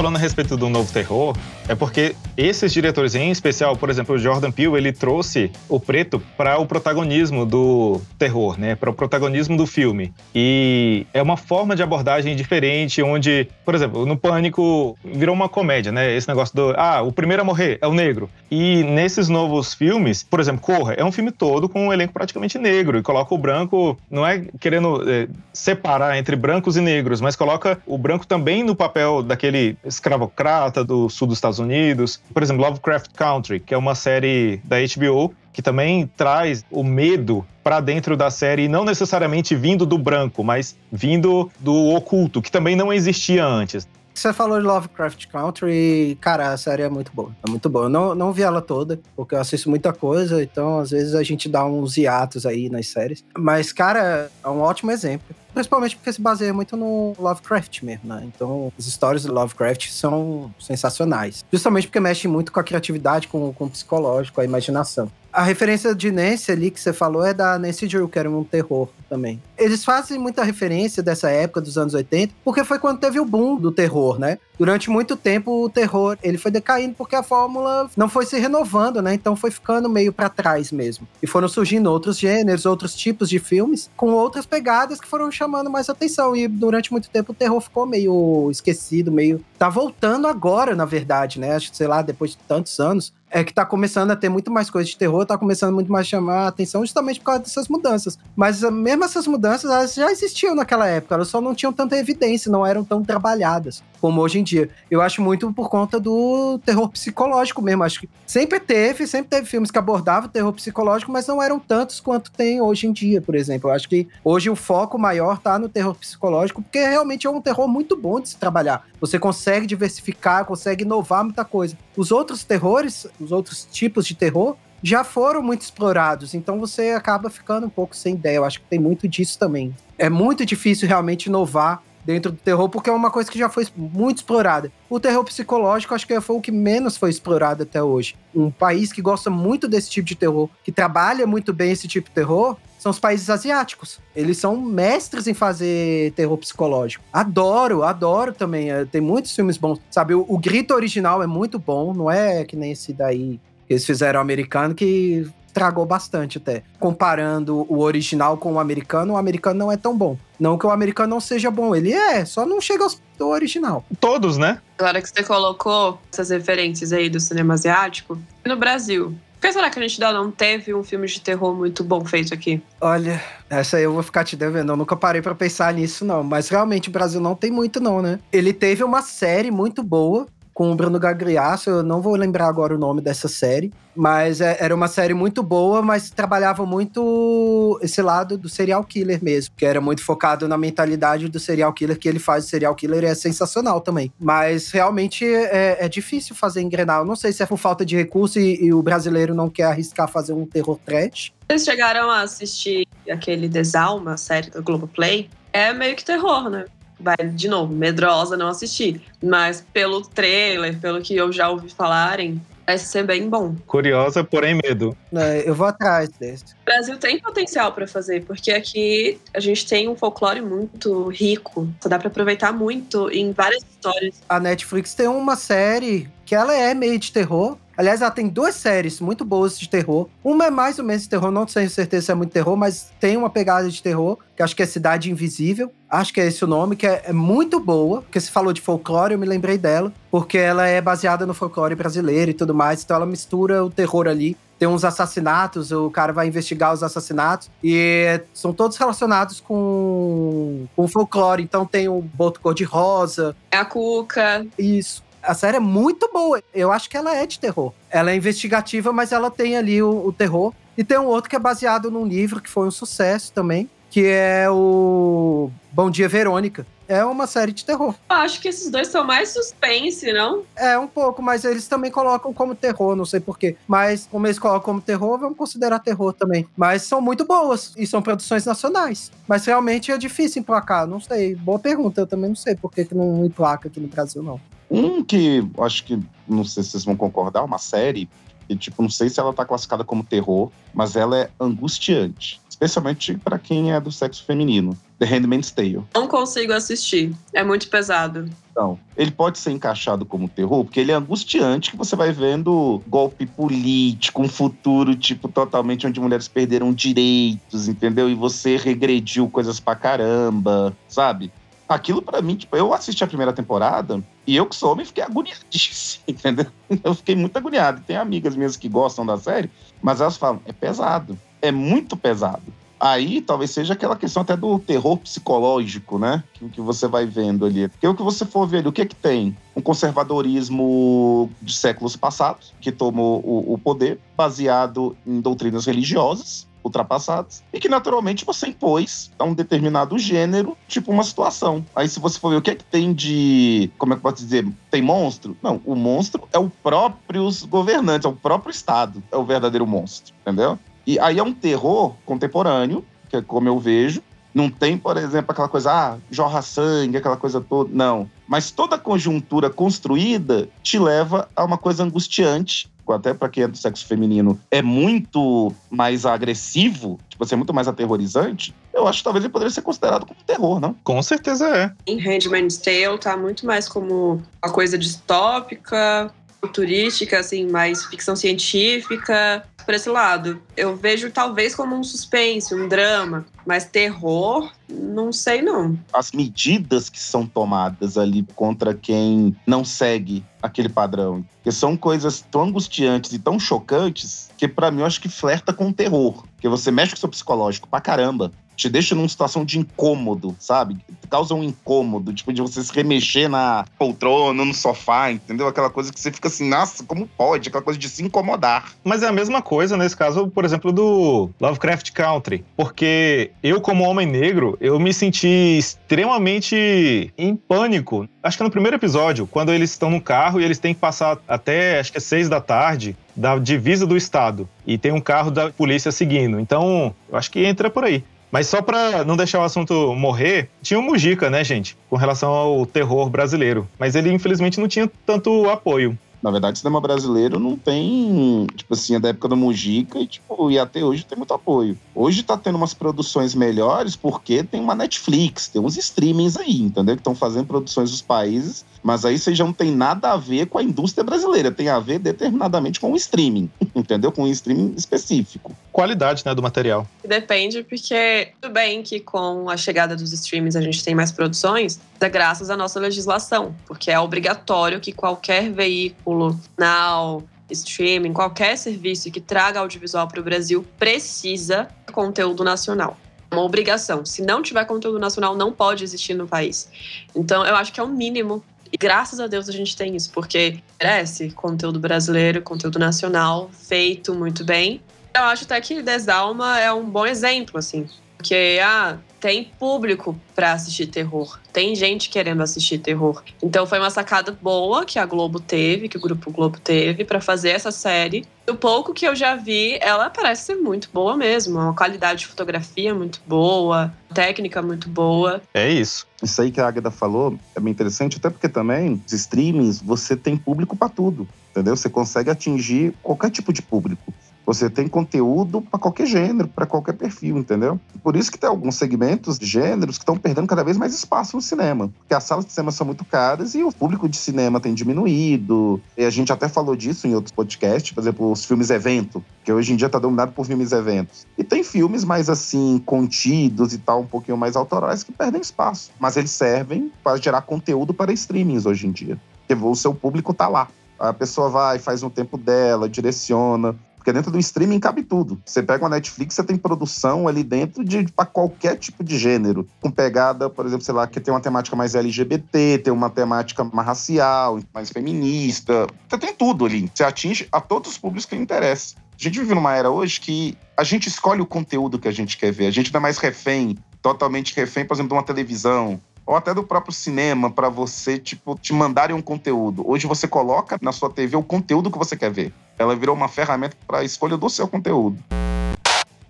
Falando a respeito do novo terror, é porque esses diretores, em especial, por exemplo, o Jordan Peele, ele trouxe o preto para o protagonismo do terror, né? Para o protagonismo do filme. E é uma forma de abordagem diferente, onde, por exemplo, no Pânico virou uma comédia, né? Esse negócio do ah, o primeiro a morrer é o negro. E nesses novos filmes, por exemplo, Corra, é um filme todo com um elenco praticamente negro e coloca o branco, não é querendo é, separar entre brancos e negros, mas coloca o branco também no papel daquele escravocrata do sul dos Estados Unidos. Por exemplo, Lovecraft Country, que é uma série da HBO que também traz o medo para dentro da série, não necessariamente vindo do branco, mas vindo do oculto, que também não existia antes. Você falou de Lovecraft Country, cara, a série é muito boa. É muito boa. Eu não, não vi ela toda, porque eu assisto muita coisa, então às vezes a gente dá uns hiatos aí nas séries. Mas, cara, é um ótimo exemplo. Principalmente porque se baseia muito no Lovecraft mesmo, né? Então, as histórias do Lovecraft são sensacionais. Justamente porque mexe muito com a criatividade, com, com o psicológico, a imaginação. A referência de Nancy ali que você falou é da Nancy Drew, que era um terror também. Eles fazem muita referência dessa época dos anos 80, porque foi quando teve o boom do terror, né? Durante muito tempo o terror, ele foi decaindo porque a fórmula não foi se renovando, né? Então foi ficando meio para trás mesmo. E foram surgindo outros gêneros, outros tipos de filmes com outras pegadas que foram chamando mais atenção e durante muito tempo o terror ficou meio esquecido, meio tá voltando agora, na verdade, né? Acho que sei lá, depois de tantos anos, é que tá começando a ter muito mais coisa de terror, tá começando muito mais a chamar a atenção justamente por causa dessas mudanças. Mas ah, mesmo essas mudanças, elas já existiam naquela época, elas só não tinham tanta evidência, não eram tão trabalhadas como hoje em dia. Eu acho muito por conta do terror psicológico mesmo. Acho que sempre teve, sempre teve filmes que abordavam o terror psicológico, mas não eram tantos quanto tem hoje em dia, por exemplo. Eu acho que hoje o foco maior tá no terror psicológico, porque realmente é um terror muito bom de se trabalhar. Você consegue diversificar, consegue inovar muita coisa. Os outros terrores, os outros tipos de terror, já foram muito explorados, então você acaba ficando um pouco sem ideia. Eu acho que tem muito disso também. É muito difícil realmente inovar dentro do terror, porque é uma coisa que já foi muito explorada. O terror psicológico, acho que foi o que menos foi explorado até hoje. Um país que gosta muito desse tipo de terror, que trabalha muito bem esse tipo de terror, são os países asiáticos. Eles são mestres em fazer terror psicológico. Adoro, adoro também. É, tem muitos filmes bons. Sabe, o, o grito original é muito bom, não é que nem esse daí que eles fizeram americano, que tragou bastante até. Comparando o original com o americano, o americano não é tão bom. Não que o americano não seja bom, ele é, só não chega ao original. Todos, né? Agora que você colocou essas referências aí do cinema asiático, no Brasil, por que será que a gente ainda não teve um filme de terror muito bom feito aqui? Olha, essa aí eu vou ficar te devendo. Eu nunca parei para pensar nisso, não. Mas realmente o Brasil não tem muito, não, né? Ele teve uma série muito boa com o Bruno Gagliasso, eu não vou lembrar agora o nome dessa série, mas é, era uma série muito boa, mas trabalhava muito esse lado do serial killer mesmo, que era muito focado na mentalidade do serial killer que ele faz. O serial killer é sensacional também, mas realmente é, é difícil fazer engrenar. Eu não sei se é por falta de recurso e, e o brasileiro não quer arriscar fazer um terror trash. Vocês chegaram a assistir aquele Desalma, série do Globoplay? É meio que terror, né? Vai, de novo, medrosa não assistir. Mas pelo trailer, pelo que eu já ouvi falarem, vai ser bem bom. Curiosa, porém medo. É, eu vou atrás desse. O Brasil tem potencial para fazer, porque aqui a gente tem um folclore muito rico. Só dá para aproveitar muito em várias histórias. A Netflix tem uma série que ela é meio de terror, Aliás, ela tem duas séries muito boas de terror. Uma é mais ou menos de terror, não tenho certeza se é muito terror, mas tem uma pegada de terror, que acho que é Cidade Invisível. Acho que é esse o nome, que é, é muito boa. Porque se falou de folclore, eu me lembrei dela. Porque ela é baseada no folclore brasileiro e tudo mais. Então ela mistura o terror ali tem uns assassinatos, o cara vai investigar os assassinatos e são todos relacionados com, com folclore. Então tem o Boto Cor-de-Rosa. É a Cuca. Isso. A série é muito boa. Eu acho que ela é de terror. Ela é investigativa, mas ela tem ali o, o terror. E tem um outro que é baseado num livro que foi um sucesso também, que é o Bom Dia Verônica. É uma série de terror. Eu acho que esses dois são mais suspense, não? É, um pouco, mas eles também colocam como terror, não sei porquê. Mas como eles colocam como terror, vamos considerar terror também. Mas são muito boas e são produções nacionais. Mas realmente é difícil emplacar, não sei. Boa pergunta, eu também não sei por que, que não emplaca aqui no Brasil, não. Um que acho que, não sei se vocês vão concordar, uma série que, tipo, não sei se ela tá classificada como terror, mas ela é angustiante. Especialmente para quem é do sexo feminino. The Handmaid's Tale. Não consigo assistir. É muito pesado. Então, ele pode ser encaixado como terror, porque ele é angustiante, que você vai vendo golpe político, um futuro, tipo, totalmente onde mulheres perderam direitos, entendeu? E você regrediu coisas pra caramba, sabe? Aquilo para mim, tipo, eu assisti a primeira temporada e eu que sou homem fiquei agoniadíssimo, entendeu? Eu fiquei muito agoniado. Tem amigas minhas que gostam da série, mas elas falam, é pesado, é muito pesado. Aí talvez seja aquela questão até do terror psicológico, né? Que, que você vai vendo ali. Porque o que você for ver, o que é que tem? Um conservadorismo de séculos passados, que tomou o, o poder, baseado em doutrinas religiosas, ultrapassadas e que naturalmente você impôs a um determinado gênero, tipo uma situação. Aí se você for ver o que é que tem de, como é que eu posso dizer, tem monstro? Não, o monstro é o próprios governantes, é o próprio Estado, é o verdadeiro monstro, entendeu? E aí é um terror contemporâneo, que é como eu vejo, não tem, por exemplo, aquela coisa, ah, jorra sangue, aquela coisa toda. Não. Mas toda conjuntura construída te leva a uma coisa angustiante, até para quem é do sexo feminino, é muito mais agressivo, tipo assim, é muito mais aterrorizante. Eu acho que talvez ele poderia ser considerado como terror, não? Com certeza é. Em Handmaid's Tale tá muito mais como uma coisa distópica, futurística, assim, mais ficção científica, por esse lado. Eu vejo talvez como um suspense, um drama, mas terror, não sei não. As medidas que são tomadas ali contra quem não segue aquele padrão, que são coisas tão angustiantes e tão chocantes que para mim eu acho que flerta com o terror, que você mexe com o seu psicológico pra caramba te deixa numa situação de incômodo, sabe? Causa um incômodo, tipo, de você se remexer na poltrona, no sofá, entendeu? Aquela coisa que você fica assim, nossa, como pode? Aquela coisa de se incomodar. Mas é a mesma coisa nesse caso, por exemplo, do Lovecraft Country. Porque eu, como homem negro, eu me senti extremamente em pânico. Acho que no primeiro episódio, quando eles estão no carro e eles têm que passar até, acho que é seis da tarde, da divisa do estado. E tem um carro da polícia seguindo. Então, eu acho que entra por aí. Mas só para não deixar o assunto morrer, tinha o Mujica, né, gente, com relação ao terror brasileiro. Mas ele, infelizmente, não tinha tanto apoio. Na verdade, o cinema brasileiro não tem, tipo assim, é da época do Mujica e, tipo, e até hoje tem muito apoio. Hoje tá tendo umas produções melhores porque tem uma Netflix, tem uns streamings aí, entendeu? Que estão fazendo produções dos países, mas aí você já não tem nada a ver com a indústria brasileira, tem a ver determinadamente com o streaming, entendeu? Com um streaming específico. Qualidade, né, do material. Depende, porque tudo bem que com a chegada dos streamings a gente tem mais produções, é graças à nossa legislação, porque é obrigatório que qualquer veículo, now, streaming, qualquer serviço que traga audiovisual para o Brasil precisa de conteúdo nacional. É uma obrigação. Se não tiver conteúdo nacional, não pode existir no país. Então, eu acho que é o mínimo. E graças a Deus a gente tem isso, porque merece conteúdo brasileiro, conteúdo nacional, feito muito bem. Eu acho até que Desalma é um bom exemplo, assim. Porque, ah, tem público para assistir terror. Tem gente querendo assistir terror. Então foi uma sacada boa que a Globo teve, que o grupo Globo teve para fazer essa série. Do pouco que eu já vi, ela parece ser muito boa mesmo. Uma qualidade de fotografia muito boa, técnica muito boa. É isso. Isso aí que a Agatha falou é bem interessante, até porque também os streamings você tem público para tudo, entendeu? Você consegue atingir qualquer tipo de público. Você tem conteúdo para qualquer gênero, para qualquer perfil, entendeu? Por isso que tem alguns segmentos de gêneros que estão perdendo cada vez mais espaço no cinema. Porque as salas de cinema são muito caras e o público de cinema tem diminuído. E a gente até falou disso em outros podcasts, por exemplo, os filmes evento, que hoje em dia está dominado por filmes eventos. E tem filmes mais assim, contidos e tal, um pouquinho mais autorais, que perdem espaço. Mas eles servem para gerar conteúdo para streamings hoje em dia. Porque o seu público está lá. A pessoa vai, faz um tempo dela, direciona. Porque dentro do streaming cabe tudo. Você pega uma Netflix, você tem produção ali dentro de para qualquer tipo de gênero. Com pegada, por exemplo, sei lá, que tem uma temática mais LGBT, tem uma temática mais racial, mais feminista. Você tem tudo ali. Você atinge a todos os públicos que lhe interessam. A gente vive numa era hoje que a gente escolhe o conteúdo que a gente quer ver. A gente não é mais refém totalmente refém, por exemplo, de uma televisão, ou até do próprio cinema para você, tipo, te mandarem um conteúdo. Hoje você coloca na sua TV o conteúdo que você quer ver. Ela virou uma ferramenta para a escolha do seu conteúdo.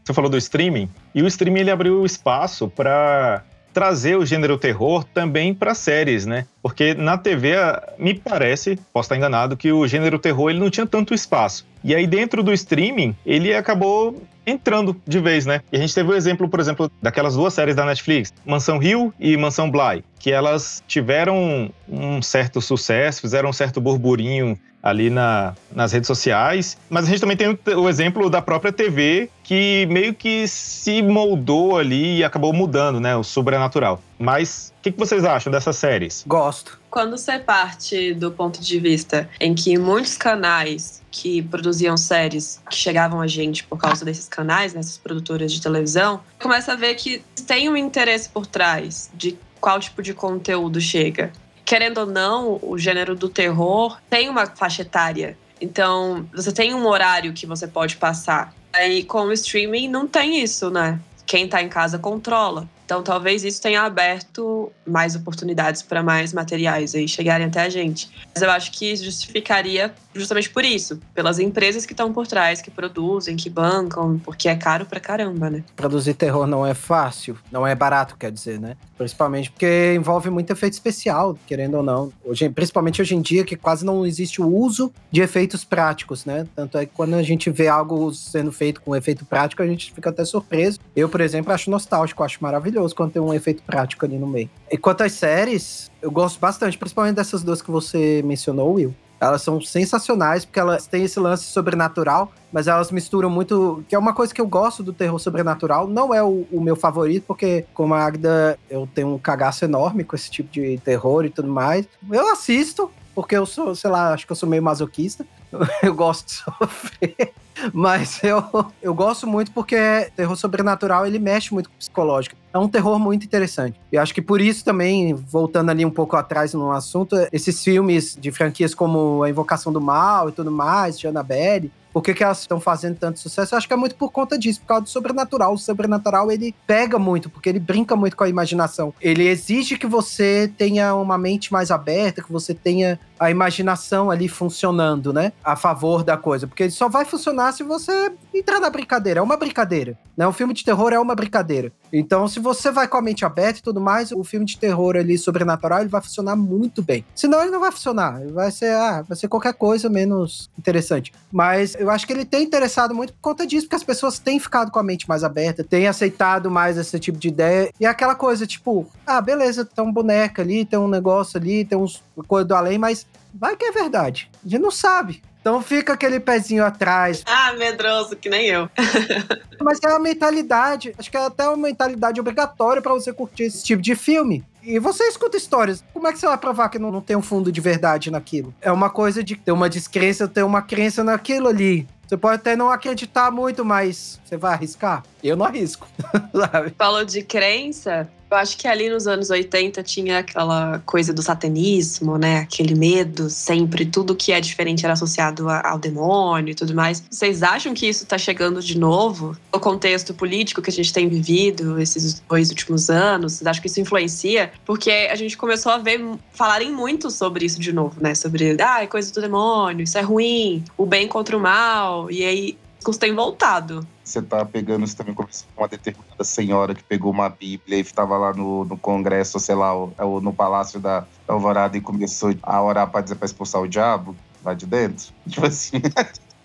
Você falou do streaming, e o streaming ele abriu espaço para trazer o gênero terror também para séries, né? Porque na TV, me parece, posso estar enganado, que o gênero terror ele não tinha tanto espaço. E aí dentro do streaming, ele acabou entrando de vez, né? E a gente teve o exemplo, por exemplo, daquelas duas séries da Netflix, Mansão Hill e Mansão Bly, que elas tiveram um certo sucesso, fizeram um certo burburinho ali na, nas redes sociais. Mas a gente também tem o exemplo da própria TV, que meio que se moldou ali e acabou mudando, né? O sobrenatural. Mas o que, que vocês acham dessas séries? Gosto. Quando você parte do ponto de vista em que muitos canais que produziam séries que chegavam a gente por causa desses canais, nessas produtoras de televisão, começa a ver que tem um interesse por trás de qual tipo de conteúdo chega. Querendo ou não, o gênero do terror tem uma faixa etária. Então, você tem um horário que você pode passar. Aí, com o streaming, não tem isso, né? Quem tá em casa controla. Então, talvez isso tenha aberto mais oportunidades para mais materiais aí chegarem até a gente. Mas eu acho que justificaria justamente por isso, pelas empresas que estão por trás, que produzem, que bancam, porque é caro pra caramba, né? Produzir terror não é fácil, não é barato, quer dizer, né? Principalmente porque envolve muito efeito especial, querendo ou não. Hoje, principalmente hoje em dia, que quase não existe o uso de efeitos práticos, né? Tanto é que quando a gente vê algo sendo feito com efeito prático, a gente fica até surpreso. Eu, por exemplo, acho nostálgico, acho maravilhoso quando tem um efeito prático ali no meio. E quanto às séries, eu gosto bastante, principalmente dessas duas que você mencionou, Will. Elas são sensacionais porque elas têm esse lance sobrenatural, mas elas misturam muito. Que é uma coisa que eu gosto do terror sobrenatural. Não é o, o, meu favorito, porque, como a Agda, eu tenho um cagaço enorme com esse tipo de terror e tudo mais. Eu assisto, porque eu sou, sei lá, acho que eu sou meio masoquista. Eu gosto de sofrer. Mas eu, eu gosto muito porque terror sobrenatural ele mexe muito com o psicológico. É um terror muito interessante. E acho que por isso também, voltando ali um pouco atrás no assunto, esses filmes de franquias como A Invocação do Mal e tudo mais, de Annabelle, por que, que elas estão fazendo tanto sucesso? Eu acho que é muito por conta disso, por causa do sobrenatural. O sobrenatural, ele pega muito, porque ele brinca muito com a imaginação. Ele exige que você tenha uma mente mais aberta, que você tenha a imaginação ali funcionando, né? A favor da coisa. Porque ele só vai funcionar se você entrar na brincadeira. É uma brincadeira. Né? Um filme de terror é uma brincadeira. Então, se você vai com a mente aberta e tudo mais, o filme de terror ali, sobrenatural, ele vai funcionar muito bem. Senão, ele não vai funcionar. Vai ser, ah, vai ser qualquer coisa menos interessante. Mas eu acho que ele tem interessado muito por conta disso, porque as pessoas têm ficado com a mente mais aberta, têm aceitado mais esse tipo de ideia. E é aquela coisa, tipo, ah, beleza, tem um boneco ali, tem um negócio ali, tem uns coisa do além, mas vai que é verdade. A gente não sabe. Então fica aquele pezinho atrás. Ah, medroso, que nem eu. Mas é uma mentalidade, acho que é até uma mentalidade obrigatória para você curtir esse tipo de filme. E você escuta histórias. Como é que você vai provar que não, não tem um fundo de verdade naquilo? É uma coisa de ter uma descrença, ter uma crença naquilo ali. Você pode até não acreditar muito, mas você vai arriscar? Eu não arrisco. Falou de crença, eu acho que ali nos anos 80 tinha aquela coisa do satanismo, né? Aquele medo sempre, tudo que é diferente era associado ao demônio e tudo mais. Vocês acham que isso tá chegando de novo? No contexto político que a gente tem vivido esses dois últimos anos, vocês acham que isso influencia? Porque a gente começou a ver falarem muito sobre isso de novo, né? Sobre, ah, é coisa do demônio, isso é ruim, o bem contra o mal. E aí, isso tem voltado você tá pegando, você também com uma determinada senhora que pegou uma Bíblia e estava lá no, no congresso, sei lá, ou no palácio da Alvorada e começou a orar para dizer para expulsar o diabo lá de dentro. Tipo assim.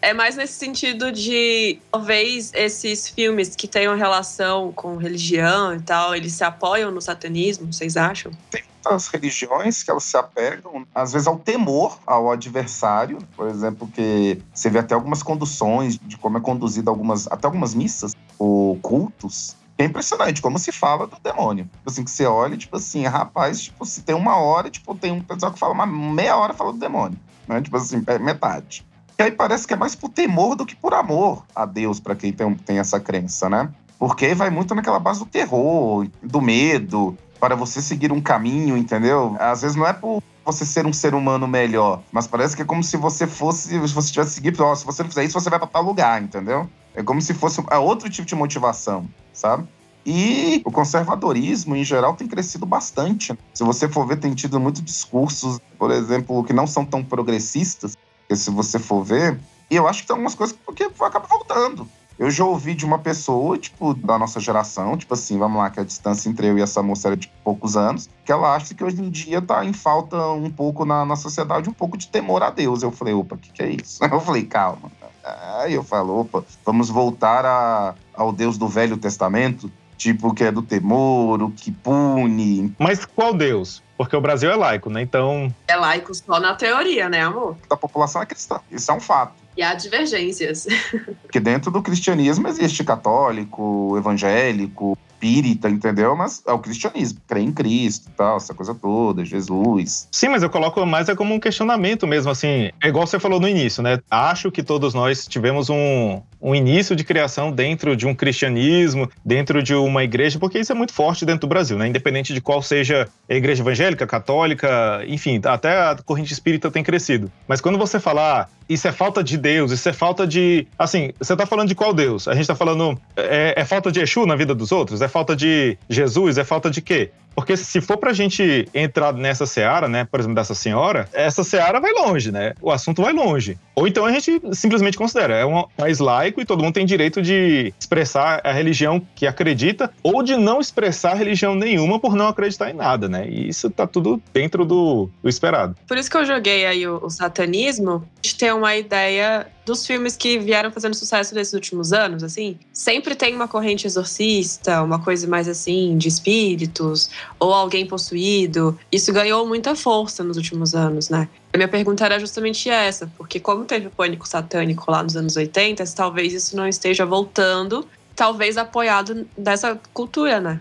É mais nesse sentido de talvez esses filmes que tenham relação com religião e tal, eles se apoiam no satanismo, vocês acham? Tem muitas religiões que elas se apegam, às vezes, ao temor ao adversário. Por exemplo, que você vê até algumas conduções de como é conduzida algumas, até algumas missas ou cultos. É impressionante como se fala do demônio. Tipo assim, que você olha, tipo assim, rapaz, tipo, se tem uma hora, tipo, tem um pessoal que fala uma meia hora fala do demônio. Né? Tipo assim, é metade. E aí parece que é mais por temor do que por amor a Deus, para quem tem, tem essa crença, né? Porque vai muito naquela base do terror, do medo, para você seguir um caminho, entendeu? Às vezes não é por você ser um ser humano melhor, mas parece que é como se você fosse, se você tivesse seguido, oh, se você não fizer isso, você vai para tal lugar, entendeu? É como se fosse é outro tipo de motivação, sabe? E o conservadorismo, em geral, tem crescido bastante. Se você for ver, tem tido muitos discursos, por exemplo, que não são tão progressistas, porque se você for ver, e eu acho que tem algumas coisas que acaba voltando. Eu já ouvi de uma pessoa, tipo, da nossa geração, tipo assim, vamos lá, que a distância entre eu e essa moça era de poucos anos, que ela acha que hoje em dia tá em falta um pouco na, na sociedade, um pouco de temor a Deus. Eu falei, opa, o que, que é isso? Eu falei, calma. Aí eu falo, opa, vamos voltar a, ao Deus do Velho Testamento, tipo, que é do temor, o que pune. Mas qual Deus? Porque o Brasil é laico, né? Então. É laico só na teoria, né, amor? A população é cristã. Isso é um fato. E há divergências. Porque dentro do cristianismo existe católico, evangélico, espírita, entendeu? Mas é o cristianismo, crê em Cristo e tal, essa coisa toda, Jesus. Sim, mas eu coloco mais é como um questionamento mesmo, assim. É igual você falou no início, né? Acho que todos nós tivemos um, um início de criação dentro de um cristianismo, dentro de uma igreja, porque isso é muito forte dentro do Brasil, né? Independente de qual seja a igreja evangélica, católica, enfim, até a corrente espírita tem crescido. Mas quando você falar, ah, isso é falta de Deus, isso é falta de. Assim, você tá falando de qual Deus? A gente tá falando. É, é falta de Exu na vida dos outros? É falta de Jesus? É falta de quê? Porque se for pra gente entrar nessa seara, né, por exemplo, dessa senhora, essa seara vai longe, né? O assunto vai longe. Ou então a gente simplesmente considera, é um país laico e todo mundo tem direito de expressar a religião que acredita ou de não expressar religião nenhuma por não acreditar em nada, né? E isso tá tudo dentro do, do esperado. Por isso que eu joguei aí o, o satanismo, de ter uma ideia dos filmes que vieram fazendo sucesso nesses últimos anos, assim, sempre tem uma corrente exorcista, uma coisa mais assim, de espíritos, ou alguém possuído. Isso ganhou muita força nos últimos anos, né? A minha pergunta era justamente essa, porque como teve o pânico satânico lá nos anos 80, talvez isso não esteja voltando, talvez apoiado dessa cultura, né?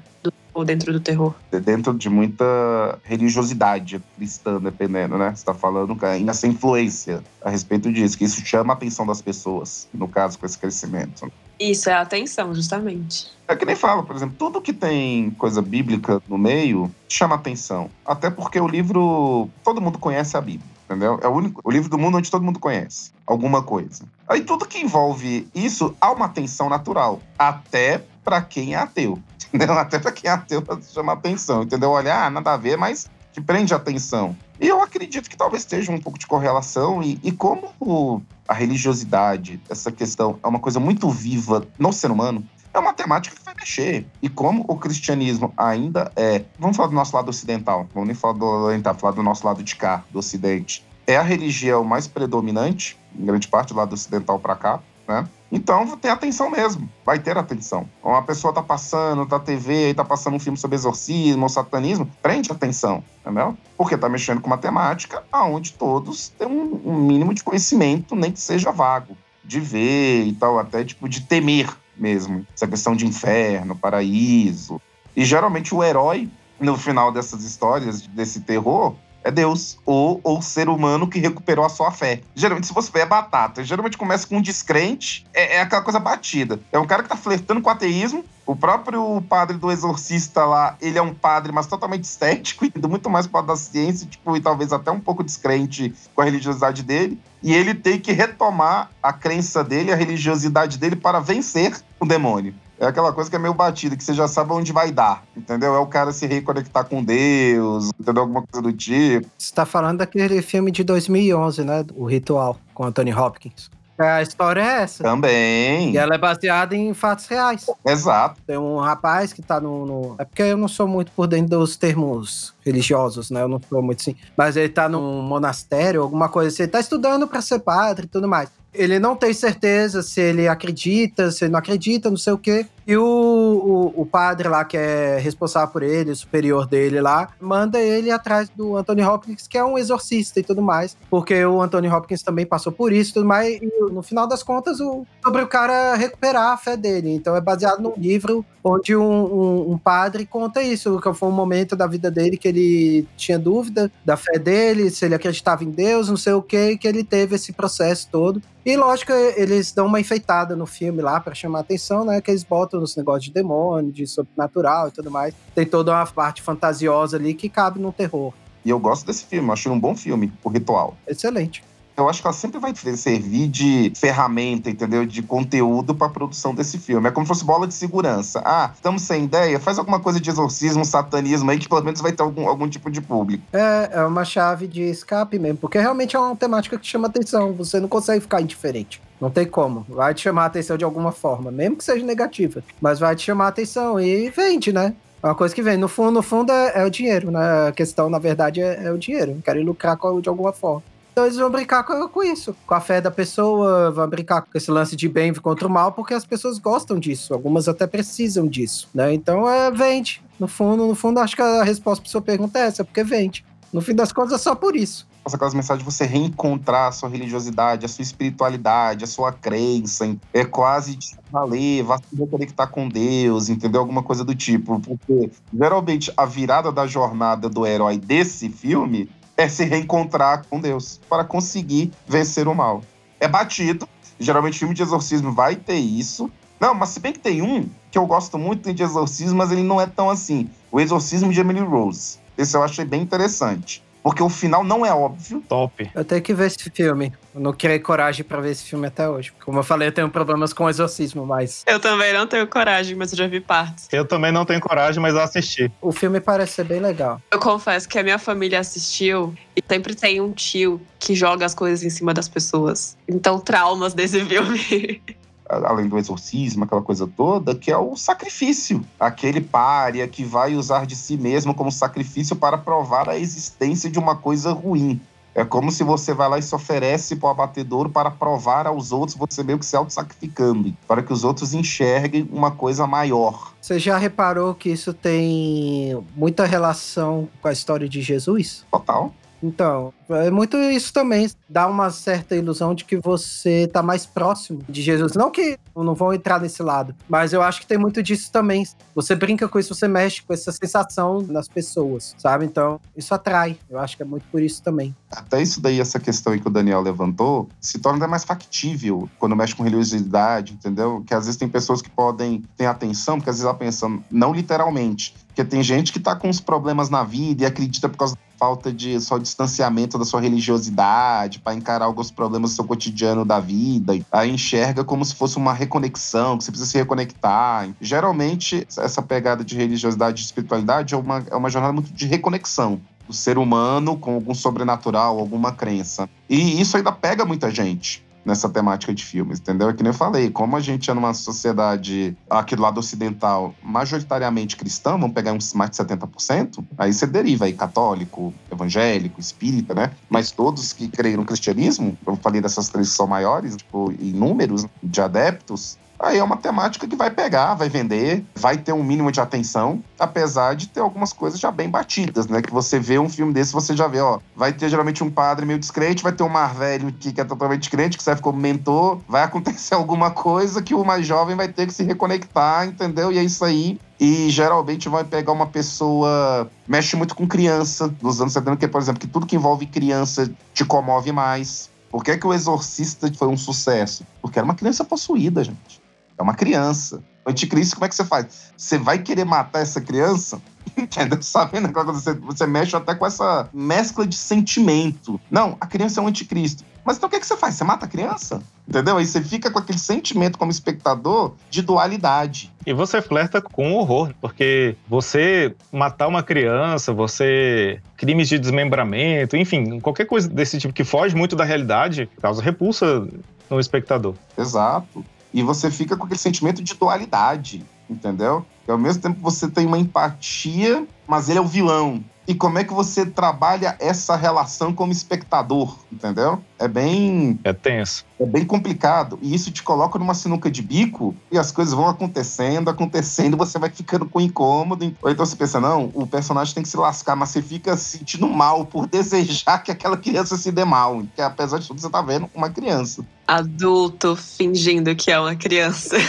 Ou dentro do terror? Dentro de muita religiosidade cristã, dependendo, né? Você tá falando ainda essa influência a respeito disso, que isso chama a atenção das pessoas, no caso, com esse crescimento. Isso, é a atenção, justamente. É que nem fala, por exemplo, tudo que tem coisa bíblica no meio chama atenção. Até porque o livro. Todo mundo conhece a Bíblia, entendeu? É o único o livro do mundo onde todo mundo conhece alguma coisa. Aí tudo que envolve isso há uma atenção natural. Até para quem é ateu. Entendeu? Até para quem é ateu para chamar atenção, entendeu? Olha, ah, nada a ver, mas que prende atenção. E eu acredito que talvez esteja um pouco de correlação, e, e como a religiosidade, essa questão, é uma coisa muito viva no ser humano, é uma temática que vai mexer. E como o cristianismo ainda é. Vamos falar do nosso lado ocidental, vamos nem falar do oriental, falar do nosso lado de cá, do ocidente. É a religião mais predominante, em grande parte do lado ocidental para cá, né? Então tem atenção mesmo, vai ter atenção. Uma pessoa tá passando da TV tá passando um filme sobre exorcismo ou satanismo, prende atenção, entendeu? Porque tá mexendo com matemática, aonde todos têm um, um mínimo de conhecimento, nem que seja vago, de ver e tal, até tipo de temer mesmo. Essa questão de inferno, paraíso. E geralmente o herói, no final dessas histórias, desse terror, é Deus ou o ser humano que recuperou a sua fé. Geralmente, se você vê, é batata. Geralmente começa com um descrente, é, é, aquela coisa batida. É um cara que tá flertando com o ateísmo. O próprio padre do exorcista lá, ele é um padre, mas totalmente estético, indo muito mais para da ciência, tipo, e talvez até um pouco descrente com a religiosidade dele. E ele tem que retomar a crença dele, a religiosidade dele para vencer o demônio. É aquela coisa que é meio batida, que você já sabe onde vai dar, entendeu? É o cara se reconectar com Deus, entendeu? Alguma coisa do tipo. Você tá falando daquele filme de 2011, né? O Ritual, com Anthony Hopkins. É, a história é essa. Também. E ela é baseada em fatos reais. Exato. Tem um rapaz que tá no, no, É porque eu não sou muito por dentro dos termos religiosos, né? Eu não sou muito assim. Mas ele tá num monastério, alguma coisa assim. Ele tá estudando para ser padre e tudo mais ele não tem certeza se ele acredita, se ele não acredita, não sei o quê. E o, o, o, padre lá, que é responsável por ele, o superior dele lá, manda ele atrás do Anthony Hopkins, que é um exorcista e tudo mais. Porque o Anthony Hopkins também passou por isso e tudo mais. E no final das contas, o, sobre o cara recuperar a fé dele. Então é baseado num livro onde um, um, um padre conta isso, que foi um momento da vida dele que ele tinha dúvida da fé dele, se ele acreditava em Deus, não sei o que, que ele teve esse processo todo. E lógico, eles dão uma enfeitada no filme lá para chamar a atenção, né? Que eles botam nos negócios de demônio, de sobrenatural e tudo mais. Tem toda uma parte fantasiosa ali que cabe no terror. E eu gosto desse filme, achei um bom filme, O Ritual. Excelente. Eu acho que ela sempre vai servir de ferramenta, entendeu? De conteúdo para a produção desse filme. É como se fosse bola de segurança. Ah, estamos sem ideia, faz alguma coisa de exorcismo, satanismo aí, que pelo menos vai ter algum, algum tipo de público. É, é uma chave de escape mesmo, porque realmente é uma temática que chama atenção. Você não consegue ficar indiferente. Não tem como. Vai te chamar a atenção de alguma forma, mesmo que seja negativa. Mas vai te chamar a atenção e vende, né? É uma coisa que vem. No fundo, no fundo é, é o dinheiro, né? A questão, na verdade, é, é o dinheiro. Querem lucrar de alguma forma. Então eles vão brincar com, com, isso, com a fé da pessoa, vão brincar com esse lance de bem contra o mal, porque as pessoas gostam disso. Algumas até precisam disso, né? Então é, vende. No fundo, no fundo, acho que a resposta para sua pergunta é essa, porque vende. No fim das contas, é só por isso aquelas mensagens de você reencontrar a sua religiosidade, a sua espiritualidade, a sua crença. É quase de valer, vá se reconectar com Deus, entendeu? Alguma coisa do tipo. Porque, geralmente, a virada da jornada do herói desse filme é se reencontrar com Deus para conseguir vencer o mal. É batido. Geralmente, filme de exorcismo vai ter isso. Não, mas se bem que tem um que eu gosto muito de exorcismo, mas ele não é tão assim. O Exorcismo de Emily Rose. Esse eu achei bem interessante porque o final não é óbvio. Top. Eu tenho que ver esse filme. Eu não criei coragem para ver esse filme até hoje. Como eu falei, eu tenho problemas com o exorcismo, mas. Eu também não tenho coragem, mas eu já vi partes. Eu também não tenho coragem, mas eu assisti. O filme parece ser bem legal. Eu confesso que a minha família assistiu e sempre tem um tio que joga as coisas em cima das pessoas. Então, traumas desse filme. além do exorcismo, aquela coisa toda, que é o sacrifício. Aquele pária que vai usar de si mesmo como sacrifício para provar a existência de uma coisa ruim. É como se você vai lá e se oferece para o abatedor para provar aos outros, você meio que se auto-sacrificando, para que os outros enxerguem uma coisa maior. Você já reparou que isso tem muita relação com a história de Jesus? Total. Então, é muito isso também. Dá uma certa ilusão de que você tá mais próximo de Jesus. Não que não vão entrar nesse lado, mas eu acho que tem muito disso também. Você brinca com isso, você mexe com essa sensação nas pessoas, sabe? Então, isso atrai. Eu acho que é muito por isso também. Até isso daí, essa questão aí que o Daniel levantou, se torna mais factível quando mexe com religiosidade, entendeu? Que às vezes tem pessoas que podem ter atenção, porque às vezes ela pensa, não literalmente, porque tem gente que tá com uns problemas na vida e acredita por causa falta de só distanciamento da sua religiosidade, para encarar alguns problemas do seu cotidiano da vida. Aí enxerga como se fosse uma reconexão, que você precisa se reconectar. Geralmente, essa pegada de religiosidade e espiritualidade é uma, é uma jornada muito de reconexão do ser humano com algum sobrenatural, alguma crença. E isso ainda pega muita gente nessa temática de filmes, entendeu? É que nem eu falei, como a gente é numa sociedade aqui do lado ocidental majoritariamente cristã, vamos pegar uns mais de 70%, aí você deriva aí católico, evangélico, espírita, né? Mas todos que creem no cristianismo, eu falei dessas três que são maiores, tipo, em números de adeptos, Aí é uma temática que vai pegar, vai vender, vai ter um mínimo de atenção, apesar de ter algumas coisas já bem batidas, né? Que você vê um filme desse, você já vê, ó, vai ter geralmente um padre meio descrente, vai ter um mar velho que, que é totalmente crente, que serve como mentor, vai acontecer alguma coisa que o mais jovem vai ter que se reconectar, entendeu? E é isso aí. E geralmente vai pegar uma pessoa. Mexe muito com criança, nos anos 70, que, por exemplo, que tudo que envolve criança te comove mais. Por que, que o Exorcista foi um sucesso? Porque era uma criança possuída, gente. É uma criança. O anticristo, como é que você faz? Você vai querer matar essa criança? Entendeu? Sabendo que você, você mexe até com essa mescla de sentimento. Não, a criança é um anticristo. Mas então o que, é que você faz? Você mata a criança? Entendeu? Aí você fica com aquele sentimento como espectador de dualidade. E você flerta com horror, porque você matar uma criança, você. crimes de desmembramento, enfim, qualquer coisa desse tipo que foge muito da realidade causa repulsa no espectador. Exato. E você fica com aquele sentimento de dualidade, entendeu? Que ao mesmo tempo você tem uma empatia, mas ele é o vilão. E como é que você trabalha essa relação como espectador, entendeu? É bem. É tenso. É bem complicado. E isso te coloca numa sinuca de bico e as coisas vão acontecendo, acontecendo, você vai ficando com incômodo. Ou então você pensa, não, o personagem tem que se lascar, mas você fica sentindo mal por desejar que aquela criança se dê mal. Que apesar de tudo, você tá vendo uma criança. Adulto fingindo que é uma criança.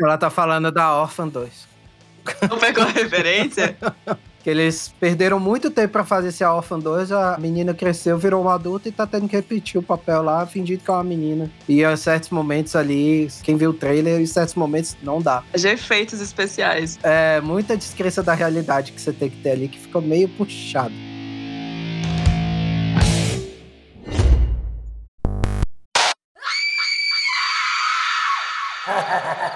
Ela tá falando da Orphan 2. Não pegou a referência? que eles perderam muito tempo para fazer esse Orphan 2, a menina cresceu, virou uma adulta e tá tendo que repetir o papel lá, fingindo que é uma menina. E em certos momentos ali, quem viu o trailer, em certos momentos não dá. De efeitos especiais. É, muita descrença da realidade que você tem que ter ali, que ficou meio puxado.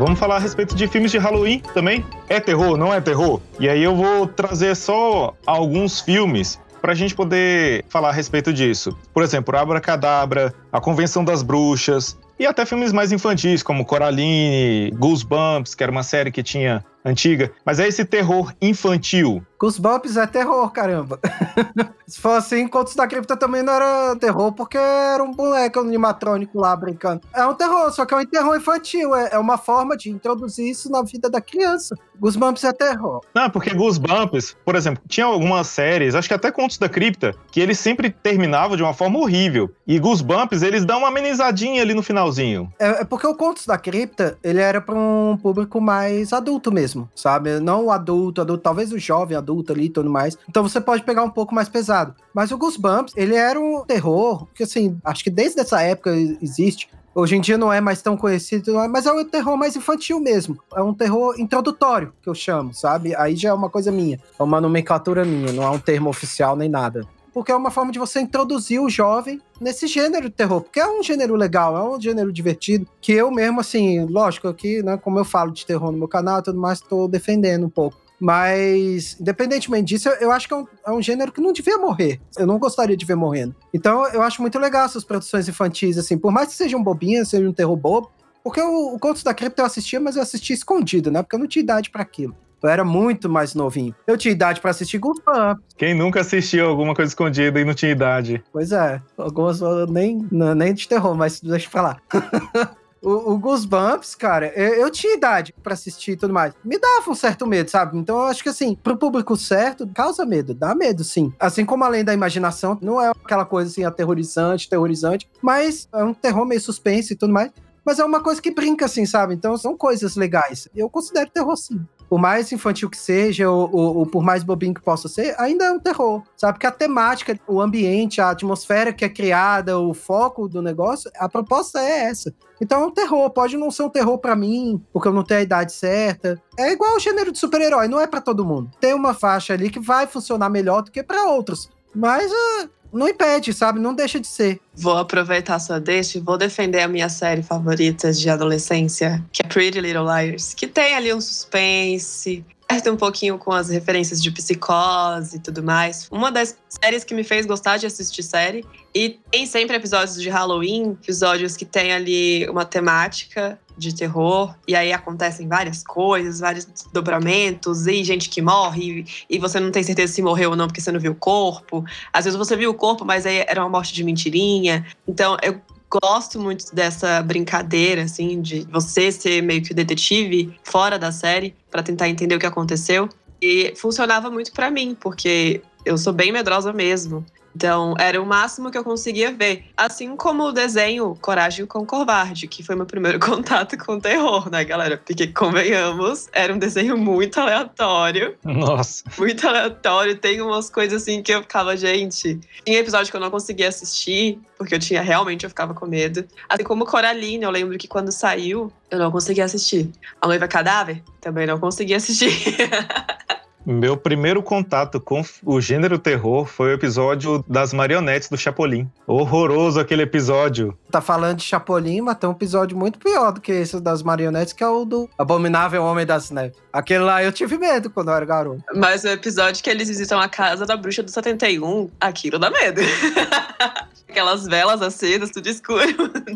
Vamos falar a respeito de filmes de Halloween também. É terror, não é terror? E aí eu vou trazer só alguns filmes para a gente poder falar a respeito disso. Por exemplo, Abracadabra, A Convenção das Bruxas, e até filmes mais infantis, como Coraline, Goosebumps, que era uma série que tinha antiga. Mas é esse terror infantil. Goosebumps é terror, caramba. Se fosse assim, Contos da Cripta também não era terror, porque era um boneco animatrônico lá brincando. É um terror, só que é um terror infantil. É, é uma forma de introduzir isso na vida da criança. Goosebumps é terror. Não, porque Goosebumps, por exemplo, tinha algumas séries, acho que até Contos da Cripta, que eles sempre terminavam de uma forma horrível. E Goosebumps, eles dão uma amenizadinha ali no finalzinho. É, é porque o Contos da Cripta, ele era para um público mais adulto mesmo, sabe? Não o adulto, adulto, talvez o jovem adulto ali e tudo mais. Então você pode pegar um pouco mais pesado. Mas o Goosebumps, ele era um terror, que assim, acho que desde essa época existe, Hoje em dia não é mais tão conhecido, mas é um terror mais infantil mesmo. É um terror introdutório, que eu chamo, sabe? Aí já é uma coisa minha. É uma nomenclatura minha, não é um termo oficial nem nada. Porque é uma forma de você introduzir o jovem nesse gênero de terror. Porque é um gênero legal, é um gênero divertido. Que eu mesmo, assim, lógico, aqui, né, como eu falo de terror no meu canal e tudo mais, estou defendendo um pouco. Mas, independentemente disso, eu acho que é um, é um, gênero que não devia morrer. Eu não gostaria de ver morrendo. Então, eu acho muito legal essas produções infantis, assim. Por mais que sejam bobinhas, seja um terror bobo. Porque o, o Contos da Cripta eu assistia, mas eu assistia escondido, né? Porque eu não tinha idade para aquilo. Eu era muito mais novinho. Eu tinha idade para assistir Goosebumps. Quem nunca assistiu alguma coisa escondida e não tinha idade? Pois é. Algumas nem, nem de terror, mas deixa eu falar. O, o Goosebumps, cara, eu, eu tinha idade para assistir e tudo mais. Me dava um certo medo, sabe? Então eu acho que assim, pro público certo, causa medo, dá medo, sim. Assim como além da imaginação, não é aquela coisa assim aterrorizante, terrorizante, mas é um terror meio suspense e tudo mais. Mas é uma coisa que brinca, assim, sabe? Então são coisas legais. Eu considero terror, sim por mais infantil que seja, ou, ou, ou, por mais bobinho que possa ser, ainda é um terror, sabe? Porque a temática, o ambiente, a atmosfera que é criada, o foco do negócio, a proposta é essa. Então é um terror, pode não ser um terror para mim, porque eu não tenho a idade certa. É igual o gênero de super-herói, não é para todo mundo. Tem uma faixa ali que vai funcionar melhor do que para outros. Mas uh, não impede, sabe? Não deixa de ser. Vou aproveitar sua deixa e vou defender a minha série favorita de adolescência, que é Pretty Little Liars, que tem ali um suspense, um pouquinho com as referências de psicose e tudo mais. Uma das séries que me fez gostar de assistir série. E tem sempre episódios de Halloween, episódios que tem ali uma temática de terror, e aí acontecem várias coisas, vários dobramentos, e gente que morre, e, e você não tem certeza se morreu ou não porque você não viu o corpo. Às vezes você viu o corpo, mas aí era uma morte de mentirinha. Então eu gosto muito dessa brincadeira, assim, de você ser meio que o detetive fora da série para tentar entender o que aconteceu. E funcionava muito para mim, porque eu sou bem medrosa mesmo. Então, era o máximo que eu conseguia ver. Assim como o desenho Coragem com Covarde, que foi meu primeiro contato com o terror, né, galera? Porque, convenhamos, era um desenho muito aleatório. Nossa. Muito aleatório. Tem umas coisas assim que eu ficava, gente. Tinha episódio que eu não conseguia assistir, porque eu tinha realmente, eu ficava com medo. Assim como Coraline, eu lembro que quando saiu, eu não conseguia assistir. A Noiva Cadáver, também não conseguia assistir. Meu primeiro contato com o gênero terror foi o episódio das marionetes do Chapolin. Horroroso aquele episódio. Tá falando de Chapolin, mas tem um episódio muito pior do que esse das marionetes, que é o do Abominável Homem das Neves. Aquele lá eu tive medo quando eu era garoto. Mas o episódio que eles visitam a casa da bruxa do 71, aquilo dá medo. Aquelas velas acedas, tudo escuro.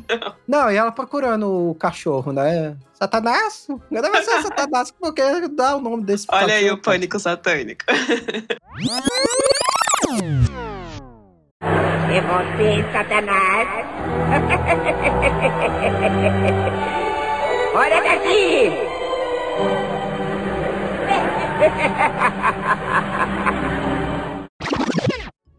Não. Não, e ela procurando o cachorro, né? Satanás? Deve ser Satanás, porque dá o nome desse Olha cachorro, aí o pânico satânico. É você, Satanás? Olha daqui!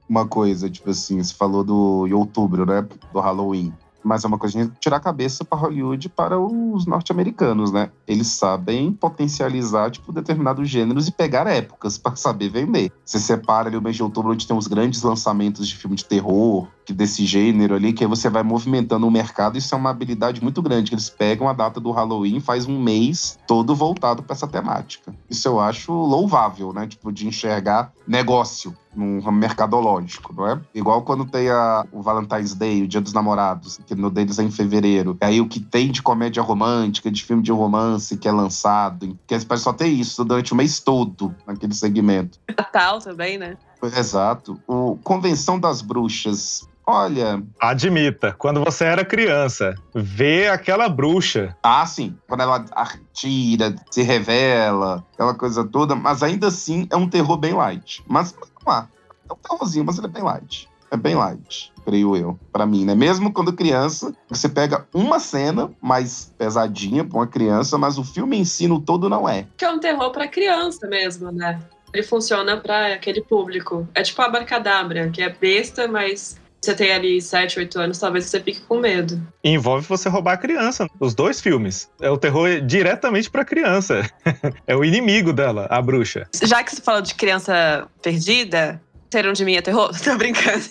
Uma coisa, tipo assim, você falou do outubro, né? Do Halloween. Mas é uma coisa de tirar a cabeça para Hollywood para os norte-americanos, né? Eles sabem potencializar, tipo, determinados gêneros e pegar épocas para saber vender. Você separa ali o mês de outubro, onde tem os grandes lançamentos de filme de terror, desse gênero ali, que aí você vai movimentando o mercado. Isso é uma habilidade muito grande. Que eles pegam a data do Halloween, faz um mês todo voltado para essa temática. Isso eu acho louvável, né? Tipo, de enxergar negócio num ramo mercadológico, não é? Igual quando tem a, o Valentine's Day, o Dia dos Namorados, que no deles é em fevereiro. E aí o que tem de comédia romântica, de filme de romance que é lançado, que só ter isso durante o mês todo naquele segmento. Natal também, né? Exato. O Convenção das Bruxas. Olha. Admita, quando você era criança, ver aquela bruxa. Ah, sim. Quando ela tira, se revela, aquela coisa toda. Mas ainda assim é um terror bem light. Mas, vamos lá. É um terrorzinho, mas ele é bem light. É bem light, creio eu, para mim, né? Mesmo quando criança, você pega uma cena mais pesadinha pra uma criança, mas o filme em si no todo não é. Que é um terror para criança mesmo, né? Ele funciona para aquele público. É tipo a Abracadabra, que é besta, mas você tem ali 7, 8 anos, talvez você fique com medo. Envolve você roubar a criança. Os dois filmes. É o terror diretamente pra criança. é o inimigo dela, a bruxa. Já que você falou de criança perdida, Ser de mim é terror? Tô brincando.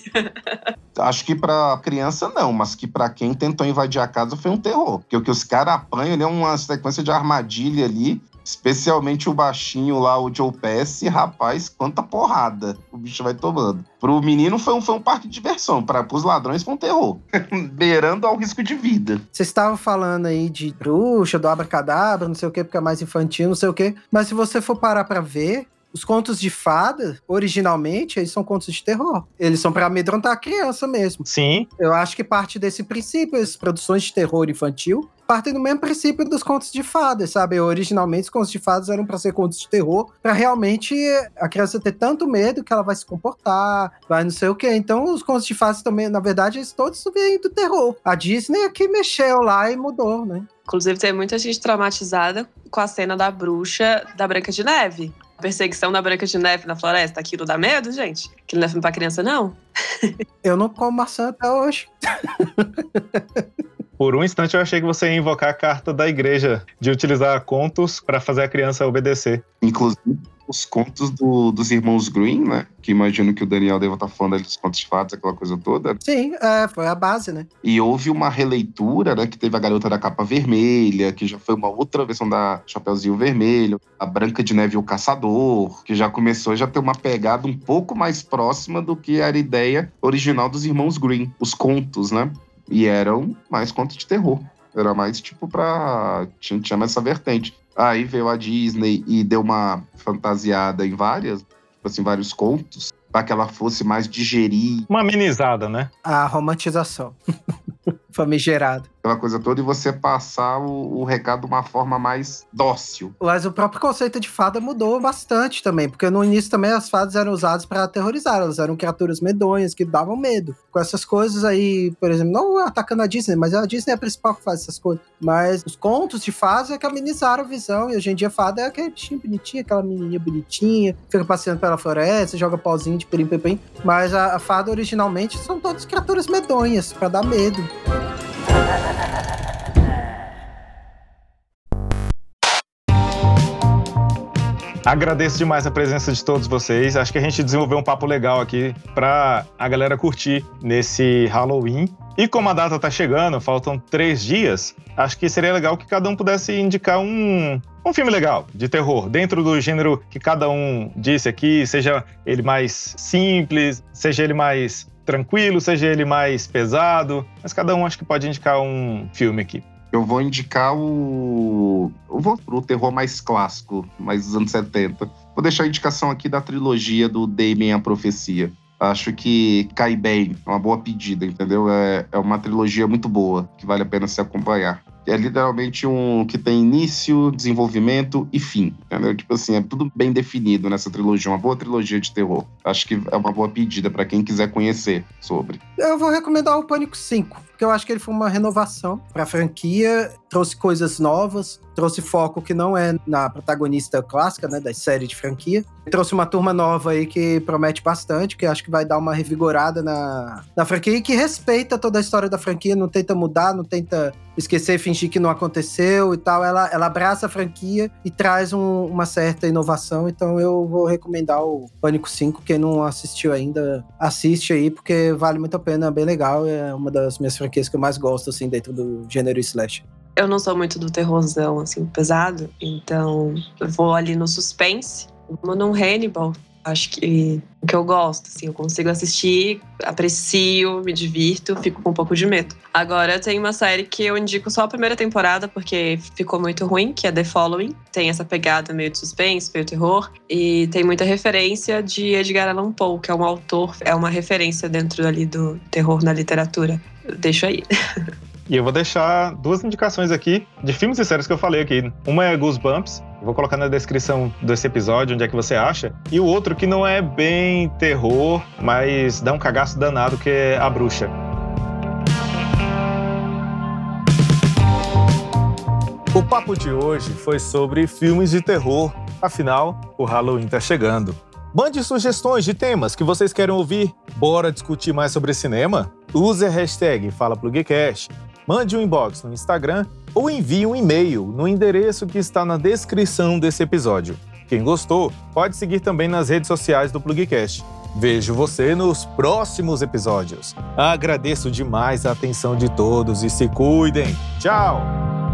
Acho que pra criança não, mas que pra quem tentou invadir a casa foi um terror. Porque o que os caras apanham ali é uma sequência de armadilha ali. Especialmente o baixinho lá, o Joe Pass, rapaz, quanta porrada o bicho vai tomando. Pro menino foi um, foi um parque de diversão, para os ladrões foi um terror, beirando ao risco de vida. Vocês estavam falando aí de bruxa, do abracadabra, não sei o que, porque é mais infantil, não sei o que. Mas se você for parar pra ver, os contos de fada, originalmente, eles são contos de terror. Eles são para amedrontar a criança mesmo. Sim. Eu acho que parte desse princípio, as produções de terror infantil partem do mesmo princípio dos contos de fadas, sabe? Originalmente, os contos de fadas eram para ser contos de terror, para realmente a criança ter tanto medo que ela vai se comportar, vai não sei o quê. Então, os contos de fadas também, na verdade, eles todos vêm do terror. A Disney aqui mexeu lá e mudou, né? Inclusive, tem muita gente traumatizada com a cena da bruxa da Branca de Neve perseguição da Branca de Neve na floresta, aquilo dá medo, gente? Aquilo não é filme pra criança, não? Eu não como maçã até hoje. Por um instante eu achei que você ia invocar a carta da igreja de utilizar contos para fazer a criança obedecer. Inclusive, os contos do, dos irmãos Green, né? Que imagino que o Daniel deva estar tá falando ali dos contos de fadas, aquela coisa toda. Sim, é, foi a base, né? E houve uma releitura, né? Que teve a Garota da Capa Vermelha, que já foi uma outra versão da Chapeuzinho Vermelho, a Branca de Neve e o Caçador, que já começou já ter uma pegada um pouco mais próxima do que era a ideia original dos irmãos Green, os contos, né? E eram mais contos de terror. Era mais tipo pra. Tinha, tinha essa vertente. Aí veio a Disney e deu uma fantasiada em várias, tipo assim, vários contos, para que ela fosse mais digerir. Uma amenizada, né? A romantização. Famigerado aquela coisa toda, e você passar o, o, recado de uma forma mais dócil. Mas o próprio conceito de fada mudou bastante também, porque no início também as fadas eram usadas para aterrorizar, elas eram criaturas medonhas que davam medo. Com essas coisas aí, por exemplo, não atacando a Disney, mas a Disney é a principal que faz essas coisas. Mas os contos de fadas é que amenizaram a visão, e hoje em dia fada é aquele bichinho bonitinho, aquela menininha bonitinha, fica passeando pela floresta, joga pauzinho de pirim pim Mas a, a fada originalmente são todas criaturas medonhas, para dar medo. Agradeço demais a presença de todos vocês. Acho que a gente desenvolveu um papo legal aqui para a galera curtir nesse Halloween. E como a data tá chegando, faltam três dias, acho que seria legal que cada um pudesse indicar um, um filme legal de terror, dentro do gênero que cada um disse aqui, seja ele mais simples, seja ele mais tranquilo, seja ele mais pesado, mas cada um acho que pode indicar um filme aqui. Eu vou indicar o. Eu vou pro terror mais clássico, mais dos anos 70. Vou deixar a indicação aqui da trilogia do Damien a Profecia. Acho que cai bem, é uma boa pedida, entendeu? É, é uma trilogia muito boa, que vale a pena se acompanhar é literalmente um que tem início, desenvolvimento e fim. Entendeu? Tipo assim, é tudo bem definido nessa trilogia, uma boa trilogia de terror. Acho que é uma boa pedida para quem quiser conhecer sobre. Eu vou recomendar o Pânico 5, porque eu acho que ele foi uma renovação para a franquia, trouxe coisas novas, trouxe foco que não é na protagonista clássica, né, da série de franquia. trouxe uma turma nova aí que promete bastante, que acho que vai dar uma revigorada na, na franquia e que respeita toda a história da franquia, não tenta mudar, não tenta esquecer, fingir que não aconteceu e tal. Ela, ela abraça a franquia e traz um, uma certa inovação. Então eu vou recomendar o Pânico 5. Quem não assistiu ainda, assiste aí, porque vale muito a pena, é bem legal. É uma das minhas franquias que eu mais gosto, assim, dentro do gênero slash. Eu não sou muito do terrorzão, assim, pesado, então eu vou ali no suspense. Vou num Hannibal, acho que o que eu gosto, assim, eu consigo assistir, aprecio, me divirto, fico com um pouco de medo. Agora tem uma série que eu indico só a primeira temporada porque ficou muito ruim, que é The Following. Tem essa pegada meio de suspense, meio terror e tem muita referência de Edgar Allan Poe, que é um autor, é uma referência dentro ali do terror na literatura. Deixa aí. E eu vou deixar duas indicações aqui de filmes e séries que eu falei aqui. Uma é Goosebumps, vou colocar na descrição desse episódio onde é que você acha. E o outro que não é bem terror, mas dá um cagaço danado, que é A Bruxa. O papo de hoje foi sobre filmes de terror. Afinal, o Halloween tá chegando. Mande sugestões de temas que vocês querem ouvir. Bora discutir mais sobre cinema? Use a hashtag FalaPlugcast mande um inbox no Instagram ou envie um e-mail no endereço que está na descrição desse episódio. Quem gostou, pode seguir também nas redes sociais do Plugcast. Vejo você nos próximos episódios. Agradeço demais a atenção de todos e se cuidem. Tchau!